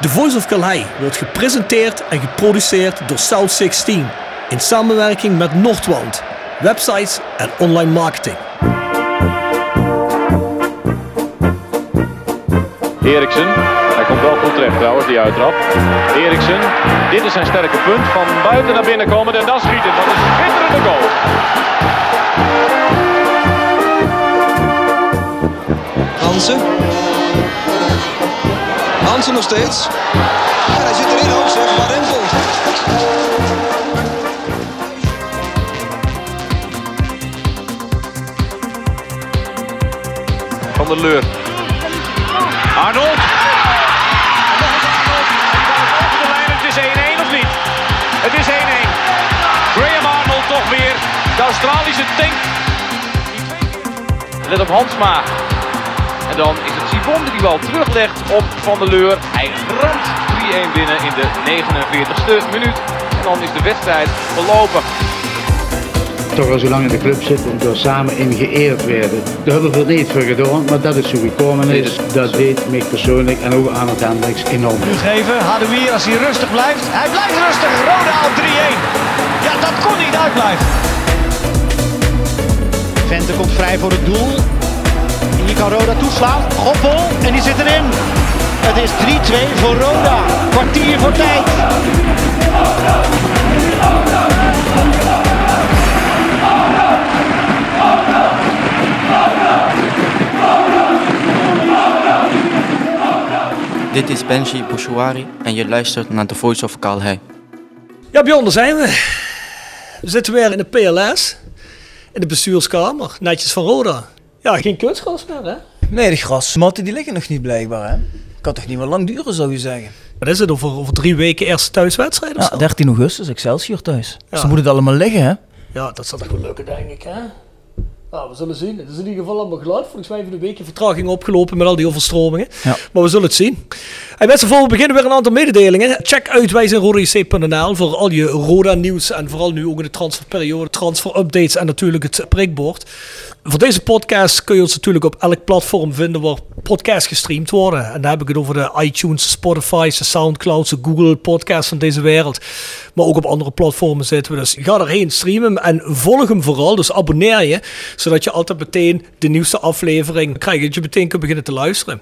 The Voice of Calais wordt gepresenteerd en geproduceerd door South 16 in samenwerking met Noordwand, websites en online marketing. Eriksen, hij komt wel goed terecht trouwens, die uittrap. Eriksen, dit is zijn sterke punt. Van buiten naar binnen komen en dan schieten. Dat is een schitterende goal. Hansen. Hansen nog steeds. En hij zit erin ook zeg, maar Rempel. Van der Leur. Arnold. Over de lijn, het is 1-1 of niet? Het is 1-1. Graham Arnold toch weer. De Australische tank. Let op Hansma. En dan is het Sibon die die bal teruglegt op Van der Leur. Hij ramt 3-1 binnen in de 49ste minuut. En dan is de wedstrijd verlopen. toch al zo lang in de club zit en door samen in geëerd werden. Daar hebben we veel niet voor gedaan, maar dat is zo gekomen is. Dat deed mij persoonlijk en ook aan het Hendricks enorm. geven. Hadouier als hij rustig blijft. Hij blijft rustig. Roda op 3-1. Ja, dat kon niet uitblijven. Vente komt vrij voor het doel. Kan Roda toeslaan. Goppel en die zit erin. Het is 3-2 voor Roda. Kwartier voor tijd. Dit is Benji Bouchouari en je luistert naar The Voice of Calais. Ja, Bjorn, daar zijn we. We zitten weer in de PLS, in de bestuurskamer, netjes van Roda. Ja, geen kunstgras meer, hè? Nee, de grasmatten die liggen nog niet blijkbaar, hè? Kan toch niet meer lang duren, zou je zeggen? Wat is het, over, over drie weken eerste thuiswedstrijd of Ja, zo? 13 augustus, Excelsior thuis. Dus Ja. dan moet het allemaal liggen, hè? Ja, dat zal toch wel lukken, denk ik, hè? Nou, we zullen zien. Het is in ieder geval allemaal geluid. Volgens mij heeft een weekje vertraging opgelopen met al die overstromingen. Ja. Maar we zullen het zien. Hey, mensen, voor we beginnen weer een aantal mededelingen. Check uit wijzenrodajc.nl voor al je Roda nieuws. En vooral nu ook in de transferperiode, transfer updates en natuurlijk het prikbord. Voor deze podcast kun je ons natuurlijk op elk platform vinden waar podcasts gestreamd worden. En dan heb ik het over de iTunes, Spotify, de Soundcloud, de Google podcasts van deze wereld. Maar ook op andere platformen zitten we. Dus ga erheen, stream hem en volg hem vooral. Dus abonneer je, zodat je altijd meteen de nieuwste aflevering krijgt. Dat je meteen kunt beginnen te luisteren.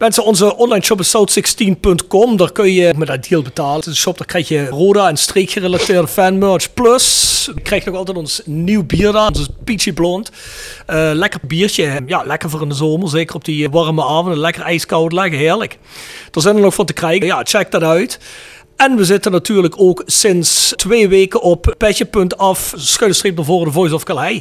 Mensen, onze online shop is south16.com. Daar kun je met dat deal betalen. Het is shop, daar krijg je Roda en streekgerelateerde fanmerch. Plus, je krijgt nog altijd ons nieuw bier daar. Dat is Peachy Blond. Eh, lekker biertje. Ja, lekker voor in de zomer. Zeker op die warme avonden. Lekker ijskoud, lekker heerlijk. Er zijn er nog van te krijgen. Ja, check dat uit. En we zitten natuurlijk ook sinds twee weken op petje.af, schuine streep naar voren, de Voice of Calais.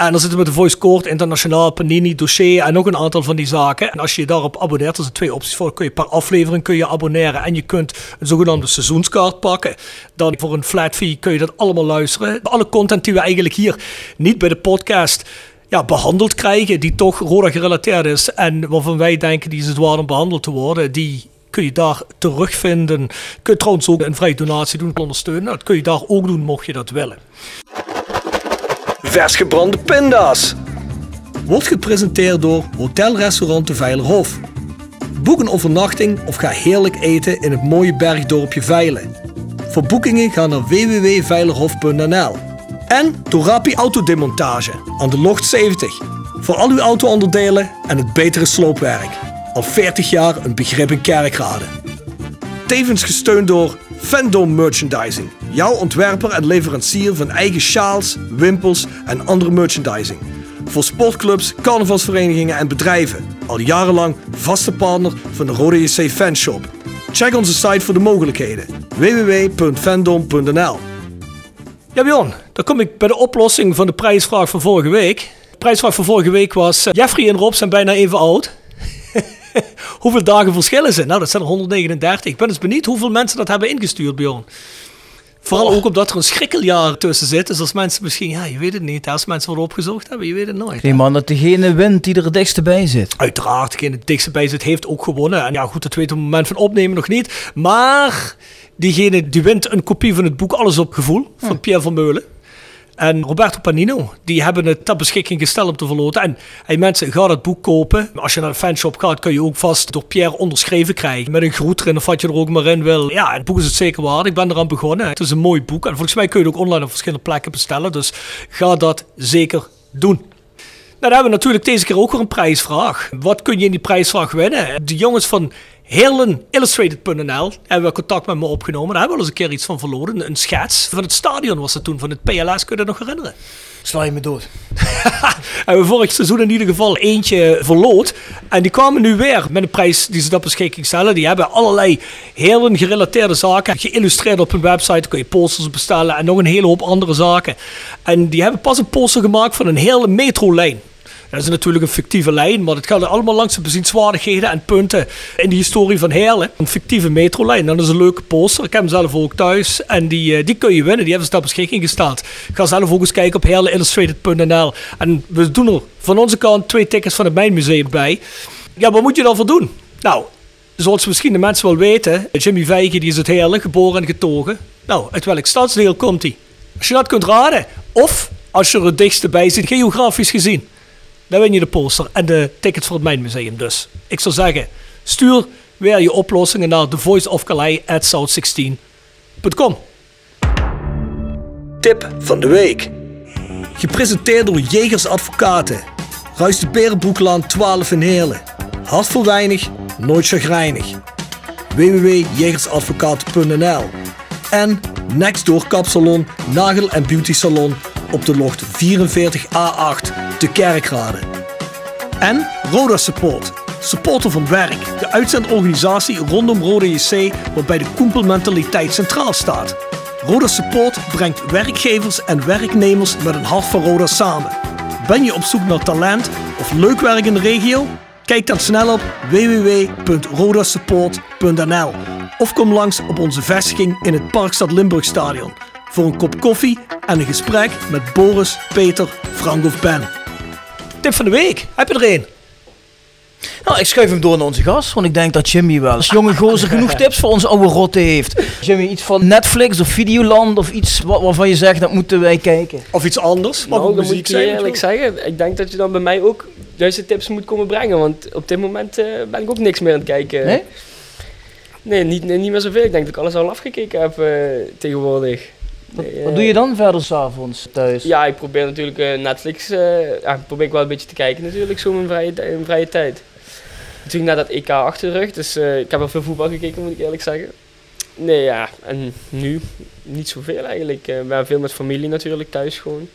En dan zitten we met de Voice Court, Internationaal, Panini, Dossier en nog een aantal van die zaken. En als je je daarop abonneert, er zijn twee opties voor. Kun je per aflevering kun je abonneren en je kunt een zogenaamde seizoenskaart pakken. Dan voor een flat fee kun je dat allemaal luisteren. Alle content die we eigenlijk hier niet bij de podcast ja, behandeld krijgen, die toch Roda gerelateerd is en waarvan wij denken die is het waard om behandeld te worden, die kun je daar terugvinden. Kun je trouwens ook een vrije donatie doen, ondersteunen. Dat kun je daar ook doen, mocht je dat willen. Vers gebrande pinda's. Wordt gepresenteerd door Hotel Restaurant de Veilerhof. Boek een overnachting of ga heerlijk eten in het mooie bergdorpje Veilen. Voor boekingen ga naar www.veilerhof.nl. En door Rapi Autodemontage aan de Locht 70. Voor al uw auto-onderdelen en het betere sloopwerk. Al 40 jaar een begrip in kerkrade. Tevens gesteund door Fandom Merchandising. Jouw ontwerper en leverancier van eigen sjaals, wimpels en andere merchandising. Voor sportclubs, carnavalsverenigingen en bedrijven. Al jarenlang vaste partner van de Rode JC Fanshop. Check onze site voor de mogelijkheden. www.fandom.nl Ja Bjorn, dan kom ik bij de oplossing van de prijsvraag van vorige week. De prijsvraag van vorige week was... eh, Jeffrey en Rob zijn bijna even oud. hoeveel dagen verschillen ze? Nou, dat zijn er 139. Ik ben dus benieuwd hoeveel mensen dat hebben ingestuurd, Bjorn. Vooral ook omdat er een schrikkeljaar tussen zit. Dus als mensen misschien, ja, je weet het niet. Als mensen worden opgezocht hebben, je weet het nooit. Nee man, dat degene wint die er het dichtst bij zit. Uiteraard, degene die het dichtst bij zit, heeft ook gewonnen. En ja, goed, dat weten we op het moment van opnemen nog niet. Maar diegene die wint een kopie van het boek Alles op Gevoel van Pierre van Meulen. En Roberto Panino. Die hebben het ter beschikking gesteld om te verloten. En mensen, ga dat boek kopen. Als je naar de fanshop gaat, kun je ook vast door Pierre onderschreven krijgen. Met een groet erin of wat je er ook maar in wil. Ja, het boek is het zeker waard. Ik ben eraan begonnen. Het is een mooi boek. En volgens mij kun je het ook online op verschillende plekken bestellen. Dus ga dat zeker doen. Nou, dan hebben we natuurlijk deze keer ook weer een prijsvraag. Wat kun je in die prijsvraag winnen? De jongens van HeerlenIllustrated.nl hebben we contact met me opgenomen. Daar hebben we al eens een keer iets van verloren. Een schets van het stadion was het toen, van het PLS. Kun je dat nog herinneren? Sla je me dood. hebben we vorig seizoen in ieder geval eentje verloot. En die kwamen nu weer met een prijs die ze ter beschikking stellen. Die hebben allerlei Heerlen gerelateerde zaken geïllustreerd op hun website. Kun je posters bestellen en nog een hele hoop andere zaken. En die hebben pas een poster gemaakt van een hele metrolijn. Dat is natuurlijk een fictieve lijn, maar het gaat allemaal langs de bezienswaardigheden en punten in de historie van Heerlen. Een fictieve metrolijn, dat is een leuke poster. Ik heb hem zelf ook thuis en die, eh, die kun je winnen. Die hebben ze ter beschikking gesteld. Ga zelf ook eens kijken op heerlenillustrated.nl. En we doen er van onze kant twee tickets van het Mijnmuseum bij. Ja, wat moet je dan voor doen? Nou, zoals misschien de mensen wel weten, Jimmy Vijgen die is het Heerlen, geboren en getogen. Nou, uit welk stadsdeel komt hij? Als je dat kunt raden, of als je er het dichtste bij zit, geografisch gezien. Dan win je de poster en de tickets voor het Mijnmuseum dus. Ik zou zeggen, stuur weer je oplossingen naar thevoiceofcalais@south16.com. Tip van de week. Gepresenteerd door Jegers Advocaten. Ruis de Berenbroeklaan 12 in Heerlen. Hart voor weinig, nooit chagrijnig. www.jegersadvocaten.nl En Nextdoor Kapsalon, Nagel en Beauty Salon op de locht 44A8 te Kerkrade. En Roda Support, supporter van werk, de uitzendorganisatie rondom Roda JC waarbij de koempelmentaliteit centraal staat. Roda Support brengt werkgevers en werknemers met een hart voor Roda samen. Ben je op zoek naar talent of leuk werk in de regio? Kijk dan snel op www.rodasupport.nl of kom langs op onze vestiging in het Parkstad Limburg Stadion voor een kop koffie en een gesprek met Boris, Peter, Frank of Ben. Tip van de week, heb je er een? Nou, ik schuif hem door naar onze gast, want ik denk dat Jimmy wel als jonge gozer genoeg tips voor onze oude rotte heeft. Jimmy, iets van Netflix of Videoland of iets wat, waarvan je zegt dat moeten wij kijken. Of iets anders? Mag Nou, dan moet muziek ik je eerlijk zeggen. Ik denk dat je dan bij mij ook juiste tips moet komen brengen. Want op dit moment eh, ben ik ook niks meer aan het kijken. Nee? Nee, niet, nee, niet meer zoveel. Ik denk dat ik alles al afgekeken heb eh, tegenwoordig. Wat eh, doe je dan verder s'avonds thuis? Ja, ik probeer natuurlijk eh, Netflix. eh, ja, probeer ik wel een beetje te kijken natuurlijk, zo in mijn vrije, tij- in mijn vrije tijd. Natuurlijk na dat EK achter de rug, dus eh, ik heb wel veel voetbal gekeken, moet ik eerlijk zeggen. Nee, ja, en nu niet zoveel eigenlijk. Eh, we zijn veel met familie natuurlijk thuis gewoon.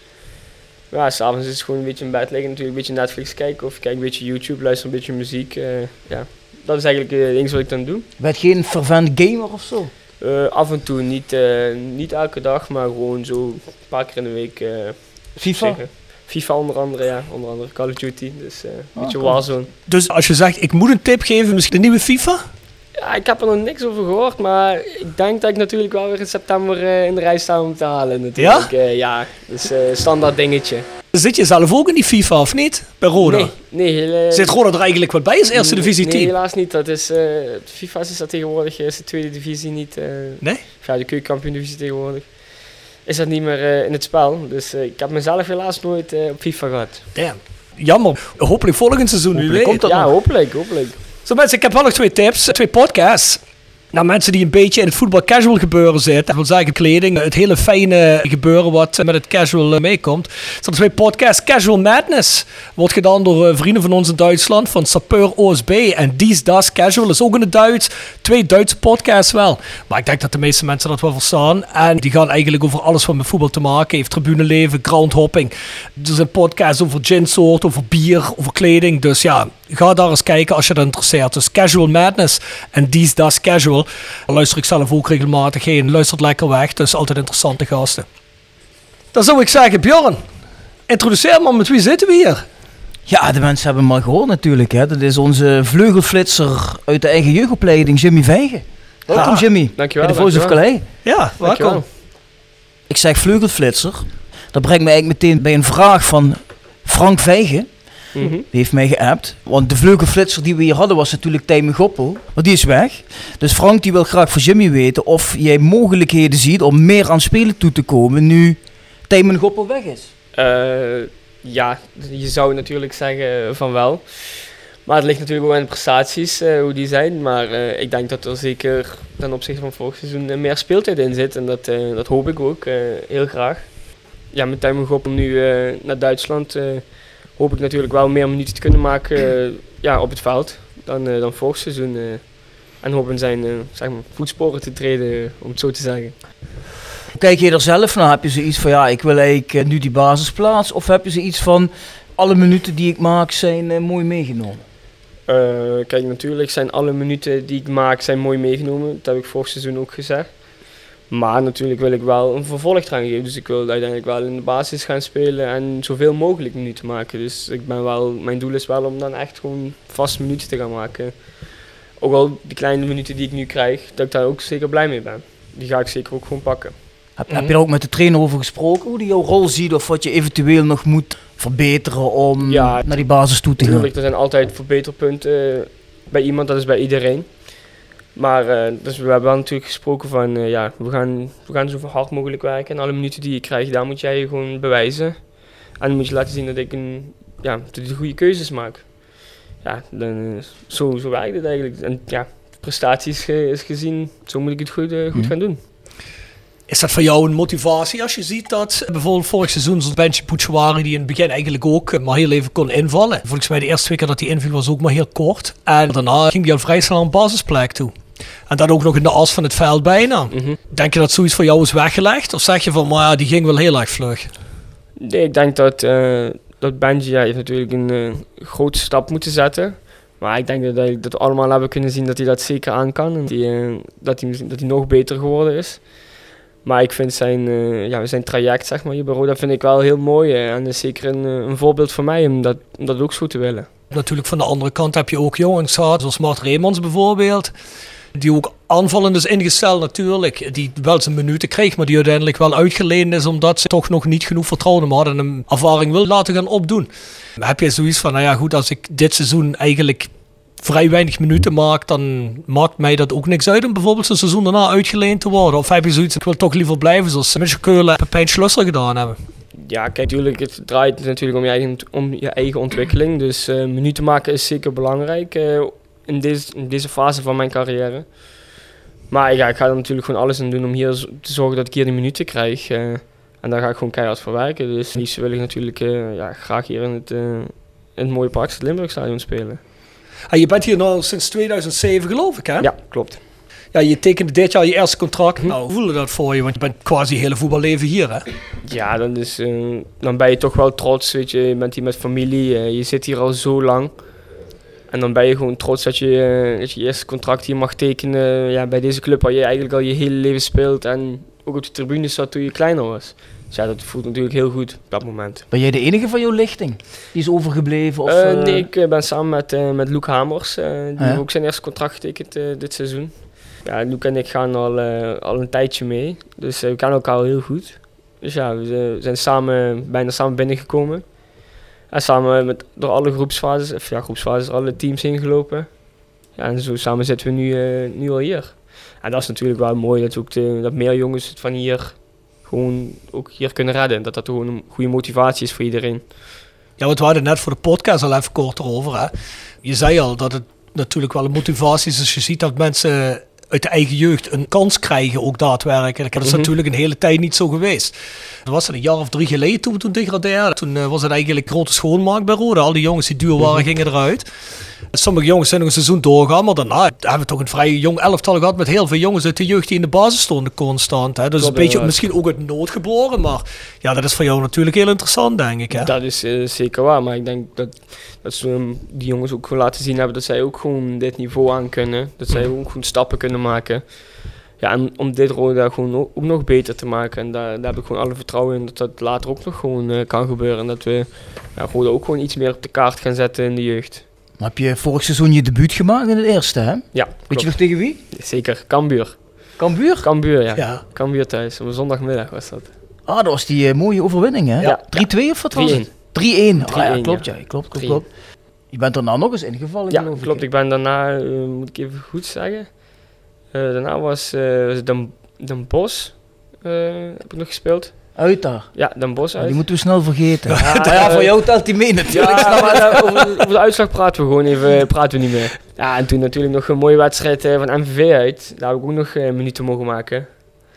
Ja, s'avonds is het gewoon een beetje in bed liggen, natuurlijk een beetje Netflix kijken of kijk een beetje YouTube, luister een beetje muziek. eh, ja, dat is eigenlijk eh, het enige wat ik dan doe. Ben je geen fervent gamer of zo? Eh, af en toe, niet, eh, niet elke dag, maar gewoon zo een paar keer in de week. eh, FIFA? zeggen. FIFA onder andere, ja. Onder andere Call of Duty, dus een Ah, beetje cool. Warzone. Dus als je zegt, ik moet een tip geven, misschien de nieuwe FIFA? Ja, ik heb er nog niks over gehoord, maar ik denk dat ik natuurlijk wel weer in september in de rij sta om te halen natuurlijk. Ja? ja, dus standaard dingetje. Zit je zelf ook in die FIFA of niet? Bij Roda? Nee, nee. eh, Zit Roda er eigenlijk wat bij als eerste divisie Nee, team? helaas niet. Dat is, eh FIFA is dat tegenwoordig, is de tweede divisie niet. eh, Nee? Ja, de keukenkampioen divisie tegenwoordig. Is dat niet meer eh, in het spel. Dus eh, ik heb mezelf helaas nooit eh, op FIFA gehad. Damn. Jammer. Hopelijk volgend seizoen. Hopelijk komt dat ja, nog. hopelijk, hopelijk. Zo mensen, ik heb wel nog twee tips. Twee podcasts. Nou, mensen die een beetje in het voetbal casual gebeuren zitten. Dat wil zeggen kleding. Het hele fijne gebeuren wat met het casual eh, meekomt. Er zijn twee podcasts. Casual Madness. Wordt gedaan door eh, vrienden van ons in Duitsland. Van Sapeur OSB. En Dies Das Casual is ook in het Duits. Twee Duitse podcasts wel. Maar ik denk dat de meeste mensen dat wel verstaan. En die gaan eigenlijk over alles wat met voetbal te maken heeft. Tribuneleven, groundhopping. Er zijn podcasts over ginsoort, over bier, over kleding. Dus ja, ga daar eens kijken als je dat interesseert. Dus Casual Madness en Dies Das Casual. Daar luister ik zelf ook regelmatig heen. Luistert lekker weg. Dus altijd interessante gasten. Dan zou ik zeggen, Bjorn, introduceer maar met wie zitten we hier? Ja, de mensen hebben al gehoord natuurlijk. Hè. Dat is onze vleugelflitser uit de eigen jeugdopleiding, Jimmy Vijgen. Welkom Ja. Jimmy. Dankjewel, Bij de Voice of. Calais. Ja, welkom. Ik zeg vleugelflitser. Dat brengt me eigenlijk meteen bij een vraag van Frank Vijgen. Mhm. Die heeft mij geappt. Want de vleugelflitser die we hier hadden was natuurlijk Tijmen Goppel. Maar die is weg. Dus Frank die wil graag van Jimmy weten of jij mogelijkheden ziet om meer aan spelen toe te komen nu Tijmen Goppel weg is? Eh, ja, je zou natuurlijk zeggen van wel. Maar het ligt natuurlijk ook aan de prestaties, eh, hoe die zijn. Maar eh, ik denk dat er zeker ten opzichte van vorig seizoen eh, meer speeltijd in zit. En dat, eh, dat hoop ik ook eh, heel graag. Ja, met Tijmen Goppel nu eh, naar Duitsland eh, hoop ik natuurlijk wel meer minuten te kunnen maken eh, ja, op het veld dan, eh, dan vorig seizoen. eh. en hoop in zijn zeg maar, voetsporen te treden, om het zo te zeggen. Kijk je er zelf naar? Heb je zoiets van, ja, ik wil eigenlijk nu die basisplaats? Of heb je zoiets van, alle minuten die ik maak zijn mooi meegenomen? Kijk, natuurlijk zijn alle minuten die ik maak zijn mooi meegenomen. Dat heb ik vorig seizoen ook gezegd. Maar natuurlijk wil ik wel een vervolg eraan geven. Dus ik wil uiteindelijk wel in de basis gaan spelen en zoveel mogelijk minuten maken. Dus ik ben wel, mijn doel is wel om dan echt gewoon vast minuten te gaan maken. Ook al die kleine minuten die ik nu krijg, dat ik daar ook zeker blij mee ben. Die ga ik zeker ook gewoon pakken. Heb, heb je er ook met de trainer over gesproken? Hoe die jouw rol ziet of wat je eventueel nog moet verbeteren om Ja, naar die basis toe te gaan? Natuurlijk, er zijn altijd verbeterpunten bij iemand, dat is bij iedereen. Maar eh, dus we hebben wel natuurlijk gesproken van, eh, ja, we gaan, we gaan zo hard mogelijk werken. En alle minuten die je krijgt, daar moet jij je gewoon bewijzen. En dan moet je laten zien dat ik een, ja, dat de goede keuzes maak. Ja, dan, eh, zo, zo werkt het eigenlijk. En ja, prestaties is gezien, zo moet ik het goed, goed Mhm. gaan doen. Is dat voor jou een motivatie als je ziet dat bijvoorbeeld vorig seizoen zo'n Benji Bouchouari die in het begin eigenlijk ook maar heel even kon invallen. Volgens mij de eerste twee keer dat hij inviel was ook maar heel kort. En daarna ging hij al vrij snel een basisplek toe. En dat ook nog in de as van het veld bijna. Mhm. Denk je dat zoiets voor jou is weggelegd? Of zeg je van, maar ja, die ging wel heel erg vlug? Nee, ik denk dat, eh dat Benji ja, heeft natuurlijk een eh, grote stap moeten zetten. Maar ik denk dat, dat we allemaal hebben kunnen zien dat hij dat zeker aan kan. En die, eh, dat, hij, dat hij nog beter geworden is. Maar ik vind zijn, ja, zijn traject zeg maar, hier bij Roda vind ik wel heel mooi. en dat is zeker een, een voorbeeld voor mij om dat, om dat ook zo te willen. Natuurlijk van de andere kant heb je ook jongens gehad, zoals Mart Reemans bijvoorbeeld. Die ook aanvallend is ingesteld natuurlijk. Die wel zijn minuten kreeg, maar die uiteindelijk wel uitgeleend is. Omdat ze toch nog niet genoeg vertrouwen hadden. En hem ervaring wil laten gaan opdoen. Heb je zoiets van, nou ja goed, als ik dit seizoen eigenlijk vrij weinig minuten maak. Dan maakt mij dat ook niks uit om bijvoorbeeld zo'n seizoen daarna uitgeleend te worden. Of heb je zoiets, ik wil toch liever blijven zoals Mitchell Keulen en Pepijn Schlusser gedaan hebben. Ja, kijk, natuurlijk, het draait natuurlijk om je eigen, om je eigen ontwikkeling. Dus eh, minuten maken is zeker belangrijk eh, in, deze, in deze fase van mijn carrière. Maar ja, ik ga er natuurlijk gewoon alles aan doen om hier te zorgen dat ik hier die minuten krijg. eh, en daar ga ik gewoon keihard voor werken. Dus liefst wil ik natuurlijk eh, ja, graag hier in het, eh, in het mooie Park het Limburgstadion spelen. En je bent hier nu sinds 2007 geloof ik hè? Ja, klopt. Ja, je tekende dit jaar je eerste contract. Nou, hoe voelde dat voor je? Want je bent quasi hele voetballeven hier, hè? Ja, dan, is, dan ben je toch wel trots, weet je. Je bent hier met familie, je zit hier al zo lang. En dan ben je gewoon trots dat je, eh, dat je eerste contract hier mag tekenen ja, bij deze club waar je eigenlijk al je hele leven speelt. En ook op de tribune zat toen je kleiner was. Dus ja, dat voelt natuurlijk heel goed op dat moment. Ben jij de enige van jouw lichting die is overgebleven? Of, Eh, eh, nee, ik ben samen met, met Luc Hamers. die Ah, heeft ook zijn eerste contract getekend dit seizoen. Ja, Luc en ik gaan al, al een tijdje mee. Dus we kennen elkaar al heel goed. Dus ja, we zijn samen, bijna samen binnengekomen. En samen met, door alle groepsfases, of ja, groepsfases, alle teams heen gelopen. Ja, en zo samen zitten we nu, eh, nu al hier. En dat is natuurlijk wel mooi dat, ook dat meer jongens het van hier gewoon ook hier kunnen redden. Dat dat gewoon een goede motivatie is voor iedereen. Ja, want we hadden net voor de podcast al even kort erover, hè? Je zei al dat het natuurlijk wel een motivatie is als je ziet dat mensen uit de eigen jeugd een kans krijgen, ook daadwerkelijk. Dat is Mhm. natuurlijk een hele tijd niet zo geweest. Dat was een jaar of drie geleden toen we toen degradeerden. Toen eh, was het eigenlijk grote schoonmaak bij Rode. Al die jongens die duur waren, gingen eruit. Sommige jongens zijn nog een seizoen doorgaan, maar daarna hebben we toch een vrij jong elftal gehad met heel veel jongens uit de jeugd die in de basis stonden constant. Hè? Dus een beetje inderdaad. misschien ook uit nood geboren, maar ja, dat is voor jou natuurlijk heel interessant, denk ik. Hè? Dat is eh, zeker waar, maar ik denk dat, dat ze die jongens ook gewoon laten zien hebben dat zij ook gewoon dit niveau aan kunnen. Dat zij ook gewoon stappen kunnen maken. Ja, en om dit Roda gewoon ook, nog beter te maken. En daar, daar heb ik gewoon alle vertrouwen in dat dat later ook nog gewoon eh, kan gebeuren. En dat we ja, Roda ook gewoon iets meer op de kaart gaan zetten in de jeugd. Maar heb je vorig seizoen je debuut gemaakt in het eerste, hè? Ja, Weet klopt. je nog tegen wie? Zeker, Cambuur. Cambuur? Cambuur, ja. Ja. Cambuur thuis, op een zondagmiddag was dat. Ah, dat was die eh, mooie overwinning, hè? Ja. 3-2 of wat was 3-1. het? 3-1. Ah, ja, 3-1, klopt, ja. ja. Klopt, klopt, 3-1. klopt. Je bent daarna nog eens ingevallen, Ja, geloof ik, klopt. Ik ben daarna, eh, moet ik even goed zeggen. Eh, daarna was, was Den, eh, heb ik nog gespeeld. Uit daar. Ja, Den Bosch uit. Die moeten we snel vergeten. Ja, ja, voor jou telt die mee natuurlijk. Ja, maar over, over de uitslag praten we gewoon even praten we niet meer. Ja, en toen natuurlijk nog een mooie wedstrijd eh, van MVV uit. Daar heb ik ook nog eh, minuten mogen maken.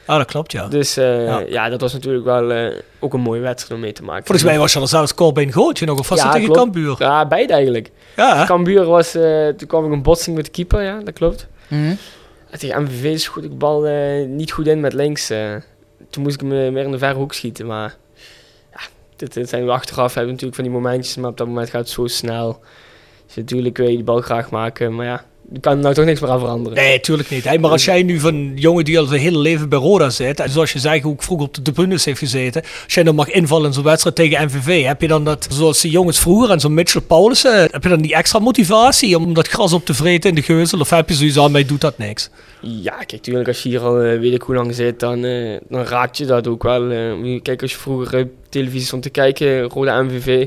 Ah, dat klopt, ja. Dus eh, Ja. ja. dat was natuurlijk wel eh, ook een mooie wedstrijd om mee te maken. Volgens mij was je er zelfs Corbijn Gootje nog, of was Ja, het tegen klopt. Cambuur? Ja, beide eigenlijk. Ja, hè? Cambuur was, eh, toen kwam ik een botsing met de keeper, ja, dat klopt. Mhm. En tegen MVV schoot ik de bal eh, niet goed in met links. Toen moest ik me meer in de verre hoek schieten, maar... Ja, dit, zijn we achteraf, hebben natuurlijk van die momentjes, maar op dat moment gaat het zo snel. Dus natuurlijk wil je die bal graag maken, maar ja, kan nou toch niks meer aan veranderen. Nee, tuurlijk niet. Hè. Maar als jij nu van een jongen die al zijn hele leven bij Roda zit, en zoals je zei, ook vroeger op de tribunes heeft gezeten, als jij dan mag invallen in zo'n wedstrijd tegen MVV, heb je dan dat, zoals die jongens vroeger en zo'n Mitchell Paulussen, heb je dan die extra motivatie om dat gras op te vreten in de geuzel, of heb je zoiets aan, mij doet dat niks? Ja, kijk, tuurlijk, als je hier al eh, weet ik hoe lang zit, dan, eh, dan raakt je dat ook wel. eh. kijk, als je vroeger op televisie stond te kijken, Rode MVV,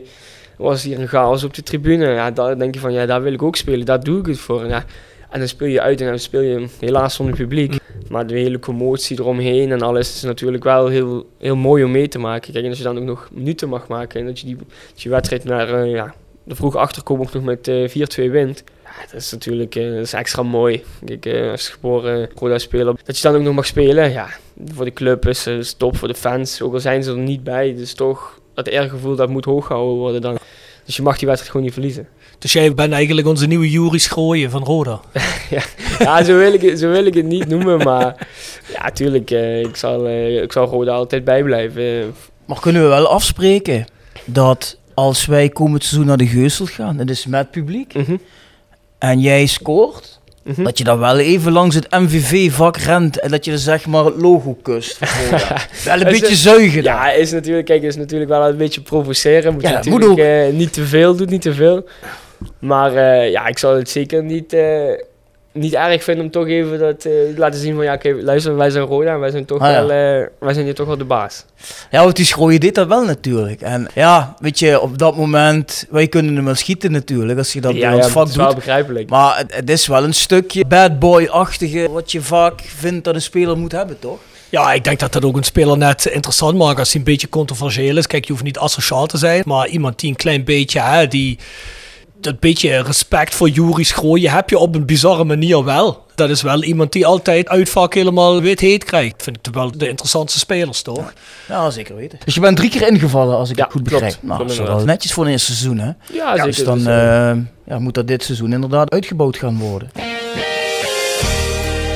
was hier een chaos op de tribune. Ja, daar denk je van, ja, daar wil ik ook spelen, daar doe ik het voor. Ja, en dan speel je uit en dan speel je helaas zonder publiek. Maar de hele commotie eromheen en alles is natuurlijk wel heel, heel mooi om mee te maken. Kijk, en als je dan ook nog minuten mag maken en dat je die wedstrijd naar eh, ja, de vroeg achterkomt ook nog met eh 4-2 wint. Ja, dat is natuurlijk eh, dat is extra mooi. Kijk, eh, als geboren Roda-speler, dat je dan ook nog mag spelen. Ja, voor de club is is top, voor de fans. Ook al zijn ze er niet bij, dus toch dat eergevoel dat moet hoog gehouden worden dan. Dus je mag die wedstrijd gewoon niet verliezen. Dus jij bent eigenlijk onze nieuwe Jury Schrooien van Roda. Ja, zo wil ik het, zo wil ik het niet noemen, maar ja, tuurlijk, eh, ik, zal, eh, ik zal Roda altijd bijblijven. Maar kunnen we wel afspreken dat als wij komend seizoen naar de Geusel gaan, en dus met publiek, Mhm, en jij scoort, mhm. dat je dan wel even langs het MVV-vak rent en dat je zeg maar het logo kust. wel een beetje zuigen dan. Ja, is natuurlijk, kijk, is natuurlijk wel een beetje provoceren. Moet Ja, je dat moet natuurlijk eh, niet te veel, doet niet te veel. Maar eh, ja, ik zal het zeker niet, eh, niet erg vinden om toch even dat, eh, te laten zien van ja, oké, luister, wij zijn Roda en wij zijn toch Ah, ja. wel, eh, wij zijn hier toch wel de baas. Ja, want die schrooien dit dat wel natuurlijk. En ja, weet je, op dat moment, wij kunnen hem wel schieten natuurlijk, als je dat ja, bij ons ja, vak dat is wel doet. begrijpelijk. Maar het, het is wel een stukje bad boy-achtige, wat je vaak vindt dat een speler moet hebben, toch? Ja, ik denk dat dat ook een speler net interessant maakt als hij een beetje controversieel is. Kijk, je hoeft niet asociaal te zijn, maar iemand die een klein beetje, hè, die dat beetje respect voor Jury Schrooien heb je op een bizarre manier wel. Dat is wel iemand die altijd uitvak helemaal wit heet krijgt. Vind ik wel de interessantste spelers, toch? Ja, zeker weten. Dus je bent drie keer ingevallen, als ik Ja, het goed klopt. begrijp. Nou, Klopt dat is wel inderdaad. netjes voor een eerste seizoen, hè? ja, Ja, zeker. dus dan eh, ja, moet dat dit seizoen inderdaad uitgebouwd gaan worden.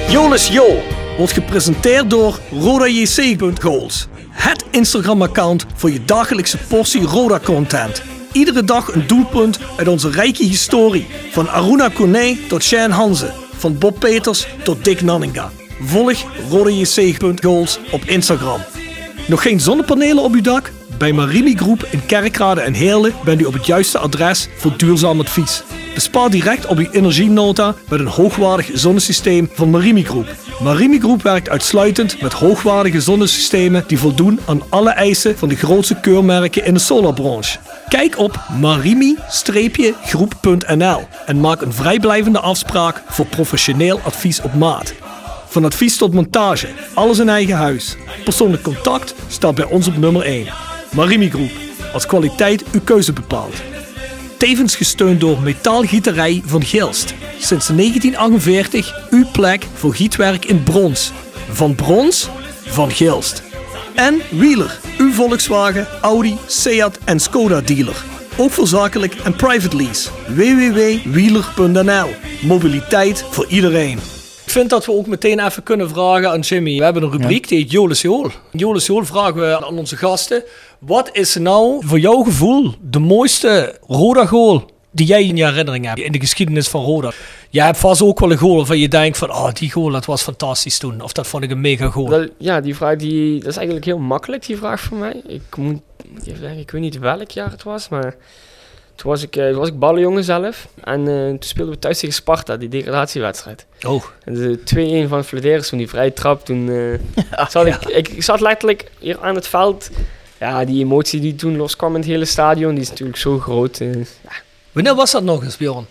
Jolis Jo wordt gepresenteerd door RodaJC.goals. Het Instagram-account voor je dagelijkse portie Roda-content. Iedere dag een doelpunt uit onze rijke historie. Van Aruna Kone tot Shane Hanze. Van Bob Peters tot Dick Nanninga. Volg RodaJC.goals op Instagram. Nog geen zonnepanelen op uw dak? Bij Marimi Groep in Kerkrade en Heerlen bent u op het juiste adres voor duurzaam advies. Bespaar direct op uw energienota met een hoogwaardig zonnesysteem van Marimi Groep. Marimi Groep werkt uitsluitend met hoogwaardige zonnesystemen die voldoen aan alle eisen van de grootste keurmerken in de solarbranche. Kijk op marimi-groep.nl en maak een vrijblijvende afspraak voor professioneel advies op maat. Van advies tot montage, alles in eigen huis. Persoonlijk contact staat bij ons op nummer 1. Marimi Groep, als kwaliteit uw keuze bepaalt. Tevens gesteund door Metaalgieterij van Gilst. Sinds 1948 uw plek voor gietwerk in brons. Van brons, van Gilst. En Wheeler, uw Volkswagen, Audi, Seat en Skoda dealer. Ook voor zakelijk en private lease. www.wheeler.nl Mobiliteit voor iedereen. Ik vind dat we ook meteen even kunnen vragen aan Jimmy. We hebben een rubriek die heet Jolis Jool. Jolis Jool vragen we aan onze gasten. Wat is nou voor jouw gevoel de mooiste Roda-goal die jij in je herinnering hebt in de geschiedenis van Roda? Jij hebt vast ook wel een goal waarvan je denkt van, oh die goal dat was fantastisch toen. Of dat vond ik een mega goal. Wel, ja, die vraag die, dat is eigenlijk heel makkelijk, die vraag voor mij. Ik moet moet even ik weet niet welk jaar het was, maar toen was ik, eh, toen was ik ballenjongen zelf. En eh, toen speelden we thuis tegen Sparta, die degradatiewedstrijd. Oh, En de 2-1 van Flederis, toen die vrije trap, toen eh, zat ik, ik, ik zat letterlijk hier aan het veld. Ja, die emotie die toen loskwam in het hele stadion, die is natuurlijk zo groot. wanneer was dat nog eens, Bjorn?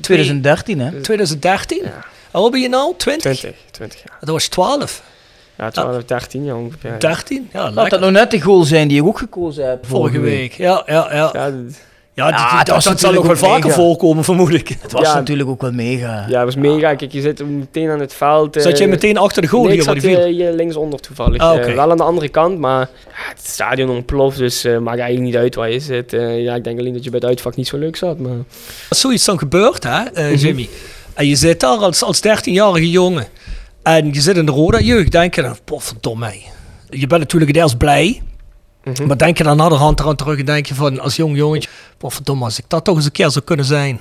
2013, hè? 2013? Ja. En wat ben je nou? 20? 20, 20 jaar. Dat was 12. Ja, 12, 13 jaar ongeveer. 13? Ja, Laat dat nou net de goal zijn die ik ook gekozen heb Vorige week. Ja, ja, ja. Ja, d- Ja, die- Ja, die- dat dat, was dat zal ook wel vaker mega. voorkomen, vermoed ik. Het was Ja. natuurlijk ook wel mega. ja, het was mega. Kijk, je zit meteen aan het veld. eh, Zat jij meteen achter de goal nee, ik hier zat die viel? eh, hier linksonder toevallig. Ah, Eh, wel aan de andere kant, maar het stadion ontploft, dus eh maakt eigenlijk niet uit waar je zit. Eh, ja, ik denk alleen dat je bij het uitvak niet zo leuk zat, maar... Als zoiets dan gebeurt, hè, eh, Mhm. Jimmy. En je zit daar als, als 13-jarige jongen. En je zit in de rode jeugd. Denk je dan, potverdomme. hé. Je bent natuurlijk het eerst blij. Mhm. Maar denk je dan naderhand eraan terug en denk je van als jong jongetje. Potverdomme, als ik dat toch eens een keer zou kunnen zijn.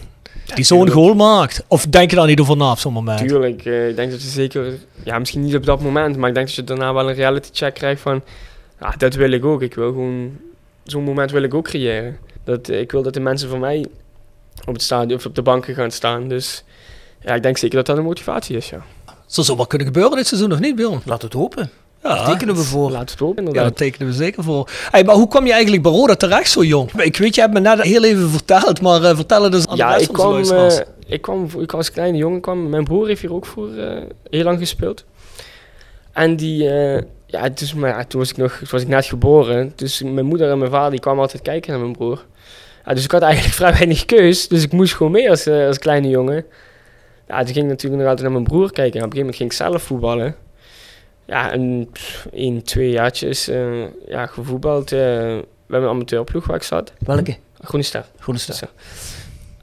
Die zo'n goal maakt. Of denk je daar niet over na op zo'n moment? Tuurlijk, eh, ik denk dat je zeker, ja, misschien niet op dat moment, maar ik denk dat je daarna wel een reality check krijgt van, ja, dat wil ik ook. Ik wil gewoon, zo'n moment wil ik ook creëren. Dat, eh, ik wil dat de mensen van mij op het stadion of op de banken gaan staan. Dus ja, ik denk zeker dat dat een motivatie is, ja. Zou zo wat kunnen gebeuren dit seizoen of niet, Bjorn? Laat het hopen. Ja, Tekenen we voor. Laat het op, Ja, dat tekenen we zeker voor. Hey, maar hoe kwam je eigenlijk bij Roda terecht zo jong? Ik weet, je hebt me net heel even verteld, maar eh, vertel het eens aan Ja, de rest ik kwam, eh, ik kwam, ik was als kleine jongen, kwam, mijn broer heeft hier ook voor eh, heel lang gespeeld. En die, eh, ja, dus, maar, ja, toen was ik nog, toen was ik net geboren. Dus mijn moeder en mijn vader die kwamen altijd kijken naar mijn broer. Ja, dus ik had eigenlijk vrij weinig keus, dus ik moest gewoon mee als, eh, als kleine jongen. Ja, toen ging ik natuurlijk nog altijd naar mijn broer kijken. En op een gegeven moment ging ik zelf voetballen. Ja, en één, twee jaartjes eh, ja, gevoetbald eh, bij mijn amateurploeg waar ik zat. Welke? Groene Ster. Groene ster.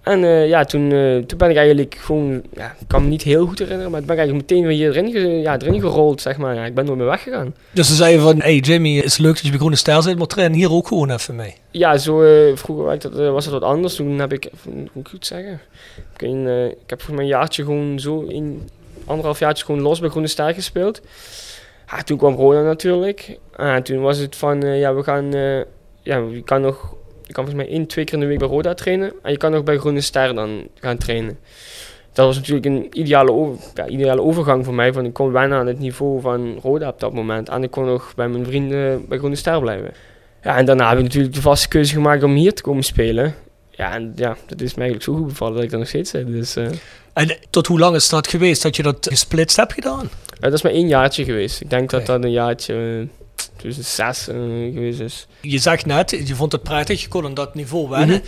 En eh, ja, toen, toen ben ik eigenlijk gewoon, ja, ik kan me niet heel goed herinneren, maar toen ben ik eigenlijk meteen weer hierin ge, ja, erin gerold, zeg maar. Ja, ik ben door me weggegaan. Dus ze zeiden van, hey Jimmy, het is leuk dat je bij Groene Ster zit, maar train hier ook gewoon even mee. Ja, zo vroeger was dat, was dat wat anders. Toen heb ik, hoe moet ik het zeggen? Ik, heb voor mijn jaartje gewoon zo in anderhalf jaartje gewoon los bij Groene Ster gespeeld. Ja, toen kwam Roda natuurlijk. En toen was het van, eh, ja, we gaan, eh, ja, je kan nog, je kan volgens mij één, twee keer in de week bij Roda trainen. En je kan nog bij Groene Ster dan gaan trainen. Dat was natuurlijk een ideale, ja, ideale overgang voor mij. Van ik kon wennen aan het niveau van Roda op dat moment. En ik kon nog bij mijn vrienden bij Groene Ster blijven. Ja, en daarna heb ik natuurlijk de vaste keuze gemaakt om hier te komen spelen. Ja, en ja, dat is me eigenlijk zo goed bevallen dat ik daar nog steeds zit. Dus eh, En tot hoe lang is dat geweest dat je dat gesplitst hebt gedaan? ja, dat is maar één jaartje geweest. Ik denk dat dat een jaartje eh, tussen zes eh, geweest is. Je zegt net, je vond het prettig, je kon aan dat niveau wennen.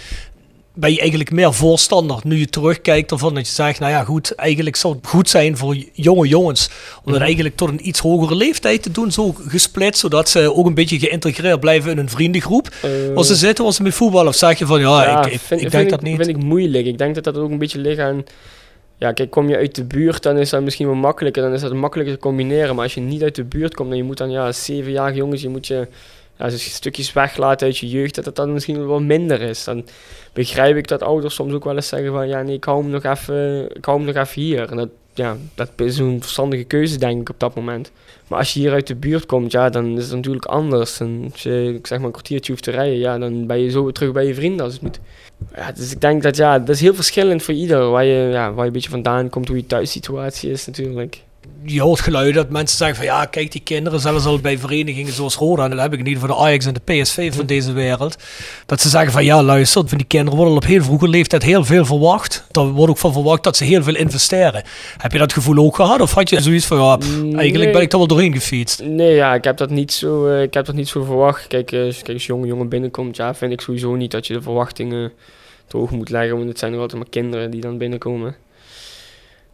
Ben je eigenlijk meer voorstander, nu je terugkijkt, ervan dat je zegt, nou ja goed, eigenlijk zou het goed zijn voor jonge jongens om dat Mhm. eigenlijk tot een iets hogere leeftijd te doen, zo gesplit, zodat ze ook een beetje geïntegreerd blijven in een vriendengroep. Eh, Als ze zitten, als ze met voetbal, of zeg je van, ja, ja, ik, ik, vind, ik vind denk dat niet. vind ik moeilijk. Ik denk dat dat ook een beetje ligt aan... Ja, kijk, kom je uit de buurt, dan is dat misschien wel makkelijker. Dan is dat makkelijker te combineren. Maar als je niet uit de buurt komt, dan je moet dan, ja, zevenjarige jongens, je moet je ja, dus stukjes weglaten uit je jeugd, dat het dan misschien wel minder is. Dan begrijp ik dat ouders soms ook wel eens zeggen van, ja, nee, ik hou hem nog even, ik hou hem nog even hier. En dat, ja, dat is een verstandige keuze, denk ik, op dat moment. Maar als je hier uit de buurt komt, ja, dan is het natuurlijk anders. En als je, ik zeg maar, een kwartiertje hoeft te rijden, ja, dan ben je zo weer terug bij je vrienden als het moet. Ja, dus ik denk dat, ja, dat is heel verschillend voor ieder. Waar je, ja, waar je een beetje vandaan komt, hoe je thuissituatie is natuurlijk. Je hoort geluiden dat mensen zeggen van ja, kijk die kinderen, zelfs al bij verenigingen zoals Roda, en dan heb ik het niet voor de Ajax en de PSV van deze wereld, dat ze zeggen van ja, luister, van die kinderen worden op heel vroege leeftijd heel veel verwacht. Er wordt ook van verwacht dat ze heel veel investeren. Heb je dat gevoel ook gehad of had je zoiets van ja, pff, eigenlijk Nee. ben ik er wel doorheen gefietst? Nee, ja, ik heb dat niet zo, eh, ik heb dat niet zo verwacht. Kijk, eh, als, kijk, als jonge jongen binnenkomt, ja, vind ik sowieso niet dat je de verwachtingen te hoog moet leggen, want het zijn nog altijd maar kinderen die dan binnenkomen.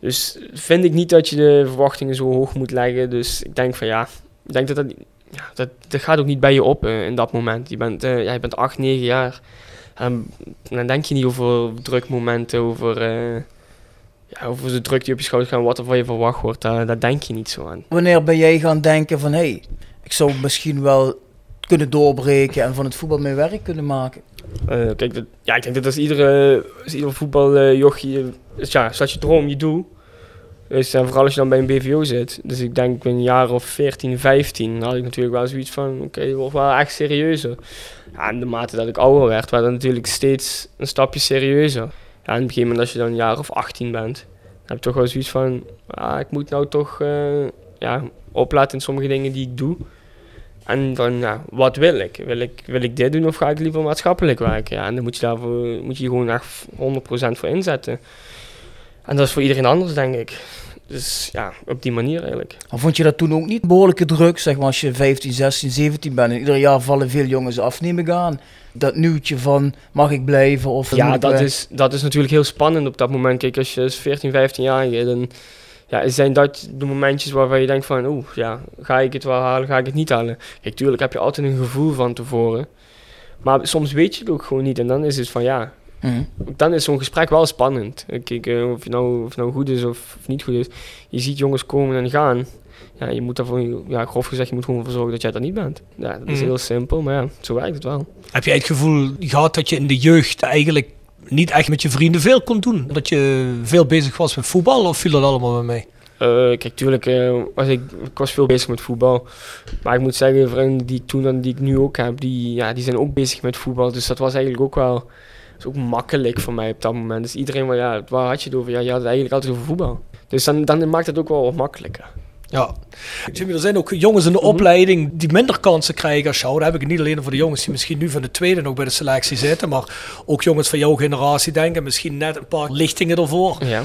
Dus vind ik niet dat je de verwachtingen zo hoog moet leggen. Dus ik denk van ja, ik denk dat dat, ja, dat, dat gaat ook niet bij je op eh, in dat moment. Je bent, eh, ja, je bent 8, 9 jaar. En dan denk je niet over drukmomenten, over, eh, ja, over de druk die op je schouder gaan, wat er van je verwacht wordt. Daar denk je niet zo aan. Wanneer ben jij gaan denken van, hé, hey, ik zou misschien wel kunnen doorbreken en van het voetbal mijn werk kunnen maken? Eh, kijk, ja, ik denk dat als iedere, als ieder voetbaljochie, is ja, je droom, je doel. Dus en vooral als je dan bij een BVO zit. Dus ik denk een jaar of 14, 15 had ik natuurlijk wel zoiets van, oké, het wordt wel echt serieuzer. Ja, en de mate dat ik ouder werd, werd het natuurlijk steeds een stapje serieuzer. Ja, in het begin, als je dan een jaar of 18 bent, dan heb je toch wel zoiets van, ik moet nou toch eh, ja, opletten in sommige dingen die ik doe. En dan, ja, wat wil ik? Wil ik, wil ik dit doen of ga ik liever maatschappelijk werken? Ja, en dan moet je daarvoor moet je gewoon echt 100% voor inzetten. En dat is voor iedereen anders, denk ik. Dus ja, op die manier eigenlijk. Maar vond je dat toen ook niet behoorlijke druk? Zeg maar als je 15, 16, 17 bent en ieder jaar vallen veel jongens af, neem ik aan. Dat nieuwtje van mag ik blijven of Ja, dat is, dat is natuurlijk heel spannend op dat moment. Kijk, als je is 14, 15 jaar bent, dan ja, zijn dat de momentjes waarvan je denkt van, oeh, ja, ga ik het wel halen, ga ik het niet halen? Kijk, tuurlijk heb je altijd een gevoel van tevoren. Maar soms weet je het ook gewoon niet. En dan is het van, ja, Mhm. dan is zo'n gesprek wel spannend. Kijk, eh, of, het nou, of nou goed is of, of niet goed is. Je ziet jongens komen en gaan. Ja, je moet daarvoor, ja, grof gezegd, je moet gewoon ervoor zorgen dat jij dat niet bent. Ja, dat is Mhm. heel simpel, maar ja, zo werkt het wel. Heb jij het gevoel gehad dat je in de jeugd eigenlijk niet echt met je vrienden veel kon doen? Dat je veel bezig was met voetbal of viel dat allemaal bij mee? Eh, kijk, tuurlijk eh, was ik, ik was veel bezig met voetbal. Maar ik moet zeggen, vrienden die ik toen en die ik nu ook heb, die, ja, die zijn ook bezig met voetbal. Dus dat was eigenlijk ook wel is ook makkelijk voor mij op dat moment. Dus iedereen, wel, ja, waar had je het over? Ja, je had het eigenlijk altijd over voetbal. Dus dan, dan maakt het ook wel wat makkelijker. Ja. Jimmy, er zijn ook jongens in de opleiding die minder kansen krijgen als jou. Daar heb ik niet alleen over de jongens die misschien nu van de tweede nog bij de selectie zitten. Maar ook jongens van jouw generatie denken. Misschien net een paar lichtingen ervoor. Ja.